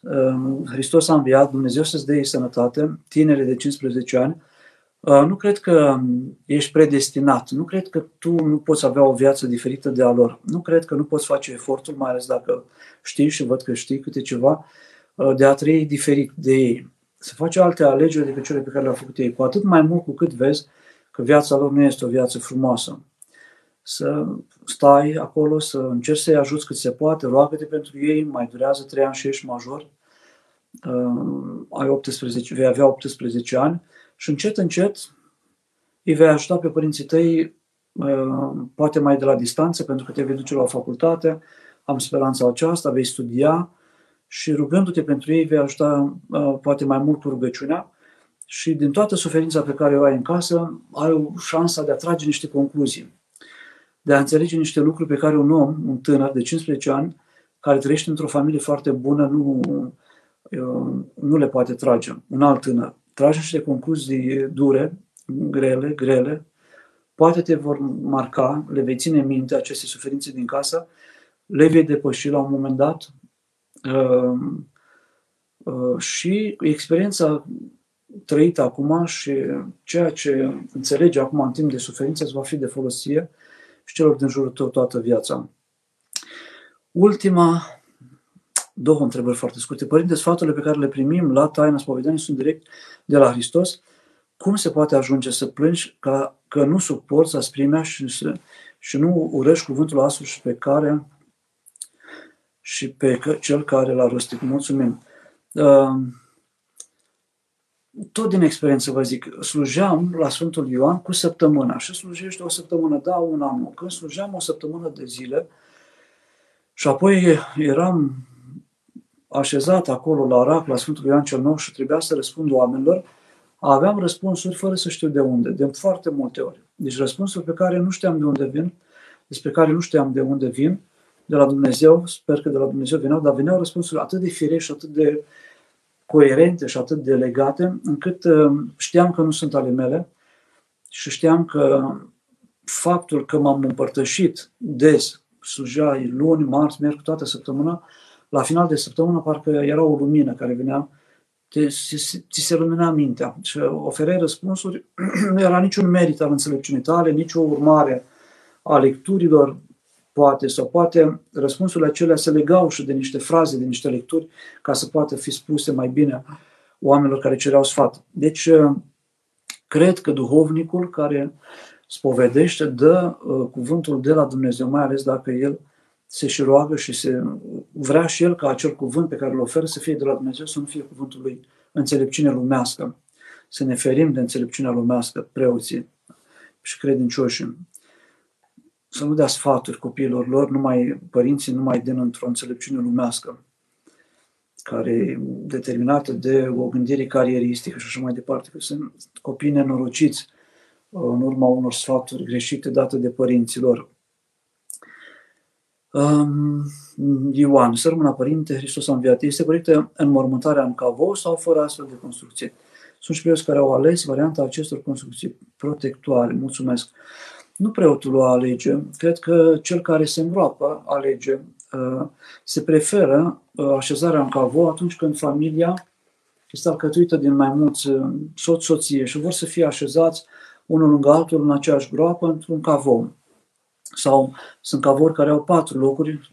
ehm, Hristos a înviat, Dumnezeu să-ți dea sănătate, tinere de 15 ani, ehm, nu cred că ești predestinat, nu cred că tu nu poți avea o viață diferită de a lor, nu cred că nu poți face efortul, mai ales dacă știi și văd că știi câte ceva, ehm, de a trăi diferit de ei. Să faci alte alegeri decât cele pe care le-au făcut ei, cu atât mai mult cu cât vezi că viața lor nu este o viață frumoasă. Să stai acolo, să încerci să-i ajuți cât se poate, roagă-te pentru ei, mai durează trei ani și ești major, uh, ai 18, vei avea 18 ani și încet, încet îi vei ajuta pe părinții tăi, uh, poate mai de la distanță, pentru că te vei duce la o facultate, am speranța aceasta, vei studia și rugându-te pentru ei vei ajuta uh, poate mai mult cu rugăciunea și din toată suferința pe care o ai în casă, ai o șansa de a trage niște concluzii, de a înțelege niște lucruri pe care un om, un tânăr de 15 ani, care trăiește într-o familie foarte bună, nu, nu le poate trage. Un alt tânăr. Trage niște concluzii dure, grele, grele, poate te vor marca, le vei ține minte aceste suferințe din casă, le vei depăși la un moment dat. Uh, uh, și experiența trăit acum și ceea ce înțelege acum în timp de suferință îți va fi de folosie și celor din jurul tău toată viața. Ultima, două întrebări foarte scurte. Părinte, sfaturile pe care le primim la taina spovedanii sunt direct de la Hristos. Cum se poate ajunge să plângi ca, că nu suporți asprimea și, să, și nu urăști cuvântul astfel și pe care și pe cel care l-a rostit? Mulțumim! Uh, tot din experiență vă zic, slujeam la Sfântul Ioan cu săptămâna și slujește o săptămână, da, un an. Când slujeam o săptămână de zile și apoi eram așezat acolo la rac, la Sfântul Ioan cel Nou și trebuia să răspund oamenilor, aveam răspunsuri fără să știu de unde, de foarte multe ori. Deci răspunsuri pe care nu știam de unde vin, despre care nu știam de unde vin, de la Dumnezeu, sper că de la Dumnezeu veneau, dar veneau răspunsuri atât de firești și atât de uh, coerente și atât de legate, încât uh, știam că nu sunt ale mele și știam că faptul că m-am împărtășit des, slujai luni, marți, miercuri, toată săptămâna, la final de săptămână parcă era o lumină care venea, te, ți se lumina mintea. Și ofereai răspunsuri, [clears throat] nu era niciun merit al înțelepciunii tale, nicio urmare a lecturilor, poate, sau poate răspunsurile acelea se legau și de niște fraze, de niște lecturi, ca să poată fi spuse mai bine oamenilor care cereau sfat. Deci, cred că duhovnicul care spovedește dă uh, cuvântul de la Dumnezeu, mai ales dacă el se și roagă și se vrea și el ca acel cuvânt pe care îl oferă să fie de la Dumnezeu, să nu fie cuvântul lui înțelepciune lumească. Să ne ferim de înțelepciunea lumească, preoții și credincioșii. Să nu dea sfaturi copiilor lor, numai părinții, numai din într-o înțelepciune lumească, care e determinată de o gândire carieristică și așa mai departe, că sunt copii nenorociți uh, în urma unor sfaturi greșite date de părinților. Um, Ioan, să rămână Părinte, Hristos a înviat. Este corectă înmormântarea în cavou sau fără astfel de construcție? Sunt și preoți care au ales varianta acestor construcții protectoare. Mulțumesc. Nu preotul o alege. Cred că cel care se îngroapă alege. Uh, se preferă uh, așezarea în cavou atunci când familia este alcătuită din mai mulți uh, soț-soție și vor să fie așezați unul lângă altul în aceeași groapă într-un cavou. Sau sunt cavori care au patru locuri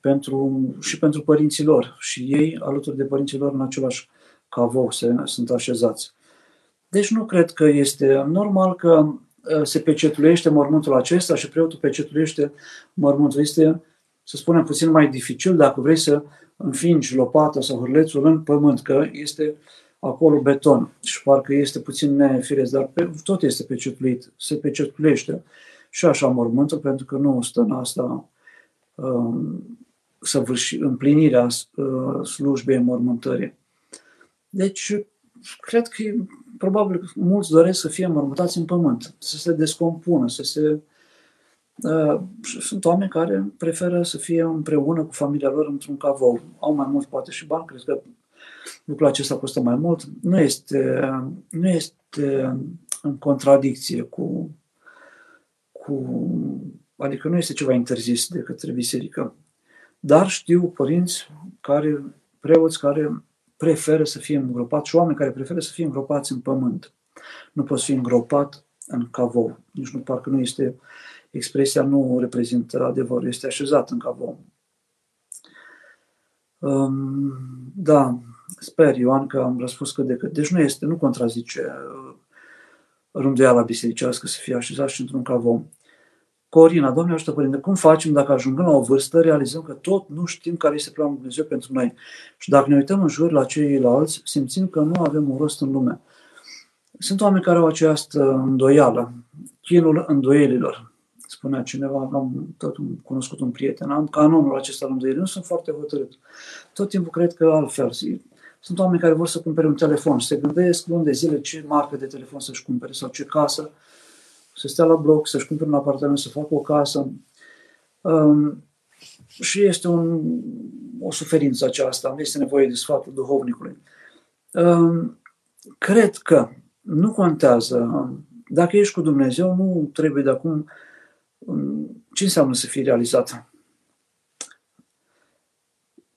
pentru, și pentru părinții lor și ei, alături de părinții lor, în același cavou se, sunt așezați. Deci nu cred că este normal că uh, se pecetulește mormântul acesta și preotul pecetulește mormântul. Este, să spunem, puțin mai dificil dacă vrei să înfingi lopata sau hârlețul în pământ, că este acolo beton și parcă este puțin nefiresc, dar pe, tot este pecetulit, se pecetulește și așa mormântul, pentru că nu stă în asta um, săvârși, împlinirea uh, slujbei mormântării. Deci, cred că probabil mulți doresc să fie mormântați în pământ, să se descompună, să se... Uh, sunt oameni care preferă să fie împreună cu familia lor într-un cavou. Au mai mult, poate și bani, cred că lucrul acesta costă mai mult. Nu este, nu este în contradicție cu cu, adică nu este ceva interzis de către biserică. Dar știu părinți care, preoți care preferă să fie îngropați și oameni care preferă să fie îngropați în pământ. Nu poți fi îngropat în cavou. Nici nu, parcă nu este, expresia nu reprezintă adevărul, este așezat în cavou. Um, da, sper, Ioan, că am răspuns cât de cât. Deci nu este, nu contrazice uh, rânduiala bisericească să fie așezat și într-un cavou. Corina, Doamne ajută, Părinte, cum facem dacă ajungând la o vârstă, realizăm că tot nu știm care este planul Dumnezeu pentru noi și dacă ne uităm în jur la ceilalți, simțim că nu avem un rost în lume. Sunt oameni care au această îndoială, chinul îndoielilor. Spunea cineva, am tot cunoscut un prieten, am canonul acesta al îndoielii, nu sunt foarte hotărât. Tot timpul cred că altfel. Sunt oameni care vor să cumpere un telefon și se gândesc luni de zile ce marcă de telefon să-și cumpere sau ce casă să stea la bloc, să-și cumpere un apartament, să facă o casă. Um, și este un, o suferință aceasta, nu este nevoie de sfatul duhovnicului. Um, cred că nu contează. Dacă ești cu Dumnezeu, nu trebuie de acum. Um, ce înseamnă să fii realizat?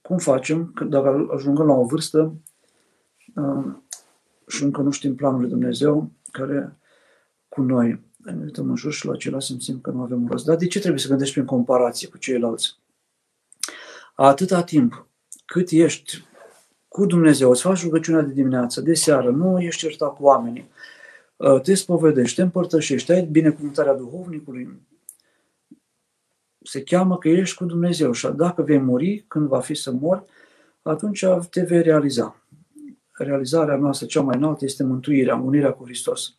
Cum facem dacă ajungem la o vârstă um, și încă nu știm planul lui Dumnezeu care cu noi? Ne uităm în jur și la acela simțim că nu avem un rost. Dar de ce trebuie să gândești prin comparație cu ceilalți? Atâta timp cât ești cu Dumnezeu, îți faci rugăciunea de dimineață, de seară, nu ești certat cu oamenii, uh, te spovedești, te împărtășești, ai binecuvântarea duhovnicului, se cheamă că ești cu Dumnezeu și dacă vei muri, când va fi să mori, atunci te vei realiza. Realizarea noastră cea mai înaltă este mântuirea, unirea cu Hristos.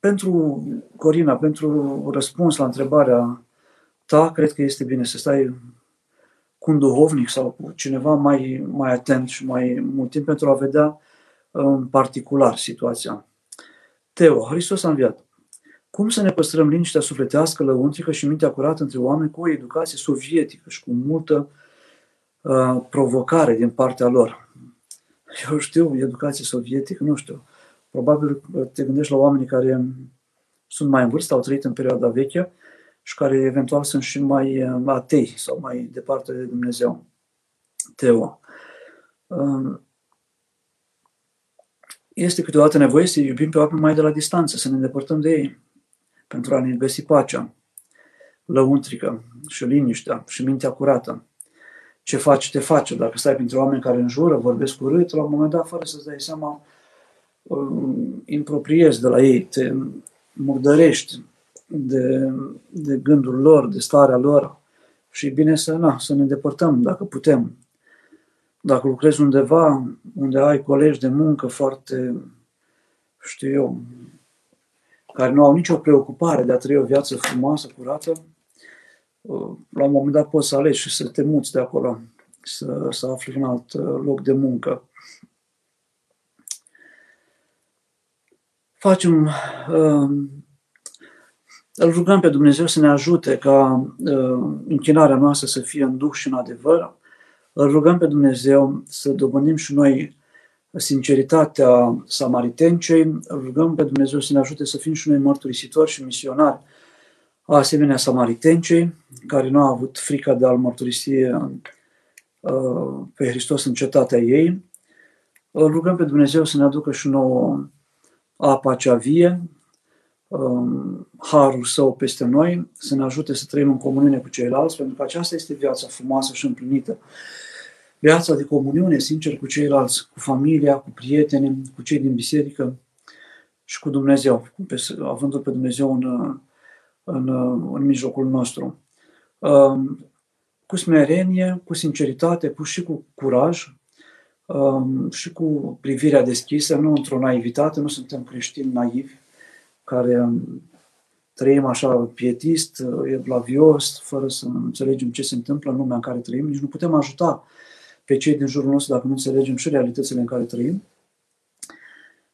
Uh, pentru Corina, pentru răspuns la întrebarea ta, cred că este bine să stai cu un duhovnic sau cu cineva mai, mai atent și mai mult timp pentru a vedea în particular situația. Teo, Hristos a înviat. Cum să ne păstrăm liniștea sufletească, lăuntrică și mintea curată între oameni cu o educație sovietică și cu multă uh, provocare din partea lor? Eu știu, educație sovietică, nu știu. Probabil te gândești la oamenii care sunt mai în vârstă, au trăit în perioada veche și care eventual sunt și mai uh, atei sau mai departe de Dumnezeu. Teo. Um, este câteodată nevoie să iubim pe oameni mai de la distanță, să ne îndepărtăm de ei, pentru a ne găsi pacea lăuntrică și liniștea și mintea curată. Ce faci, te face. Dacă stai printre oameni care înjură, vorbesc urât, la un moment dat, fără să-ți dai seama, um, impropriezi de la ei, te murdărești de, de gândul lor, de starea lor și e bine să, na, să ne îndepărtăm dacă putem. Dacă lucrezi undeva unde ai colegi de muncă foarte, știu eu, care nu au nicio preocupare de a trăi o viață frumoasă, curată, la un moment dat poți să alegi și să te muți de acolo, să, să afli un alt uh, loc de muncă. Facem, uh, îl rugăm pe Dumnezeu să ne ajute ca uh, închinarea noastră să fie în duh și în adevăr. Îl rugăm pe Dumnezeu să dobândim și noi sinceritatea samaritencei. Îl rugăm pe Dumnezeu să ne ajute să fim și noi mărturisitori și misionari asemenea samaritencei, care nu a avut frica de a-L mărturisi uh, pe Hristos în cetatea ei. Îl rugăm pe Dumnezeu să ne aducă și nouă apa cea vie, um, harul său peste noi, să ne ajute să trăim în comuniune cu ceilalți, pentru că aceasta este viața frumoasă și împlinită. Viața de comuniune, sincer, cu ceilalți, cu familia, cu prietenii, cu cei din biserică și cu Dumnezeu, avându-L pe Dumnezeu în, în, în mijlocul nostru. Um, cu smerenie, cu sinceritate, cu și cu curaj um, și cu privirea deschisă, nu într-o naivitate, nu suntem creștini naivi care um, trăim așa pietist, evlavios, fără să înțelegem ce se întâmplă în lumea în care trăim, nici nu putem ajuta pe cei din jurul nostru dacă nu înțelegem și realitățile în care trăim.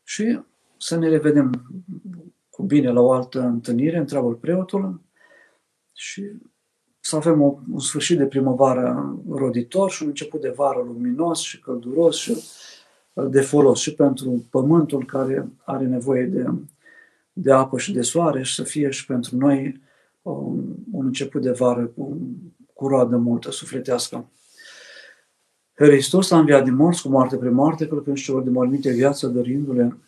Și să ne revedem cu bine la o altă întâlnire, întreabă preotul, și să avem o, un sfârșit de primăvară roditor și un început de vară luminos și călduros și de folos și pentru pământul care are nevoie de, de apă și de soare și să fie și pentru noi um, un început de vară cu, cu roadă multă sufletească. Hristos a înviat din morți cu moarte pre moarte, călcând celor de morminte viață, dărindu-le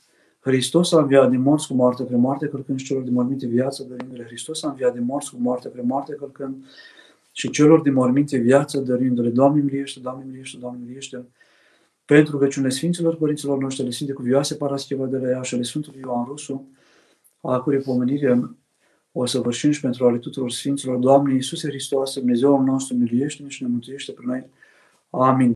Hristos a înviat din morți cu moarte pe moarte, călcând și celor de morminte viață, dărindu-le. Hristos a înviat din morți cu moarte pe moarte, călcând și celor de morminte viață, dărindu-le. Doamne miliește, Doamne miliește, Doamne miliește. Pentru rugăciunile Sfinților Părinților noștri, ale Sfinte Cuvioase Parascheva de la ea și ale Sfântului Ioan Rusu, a cărui pomenire o să vârșim și pentru ale tuturor Sfinților. Doamne Iisuse Hristos, Dumnezeul nostru, miliește-ne și ne mântuiește pe noi. Amin.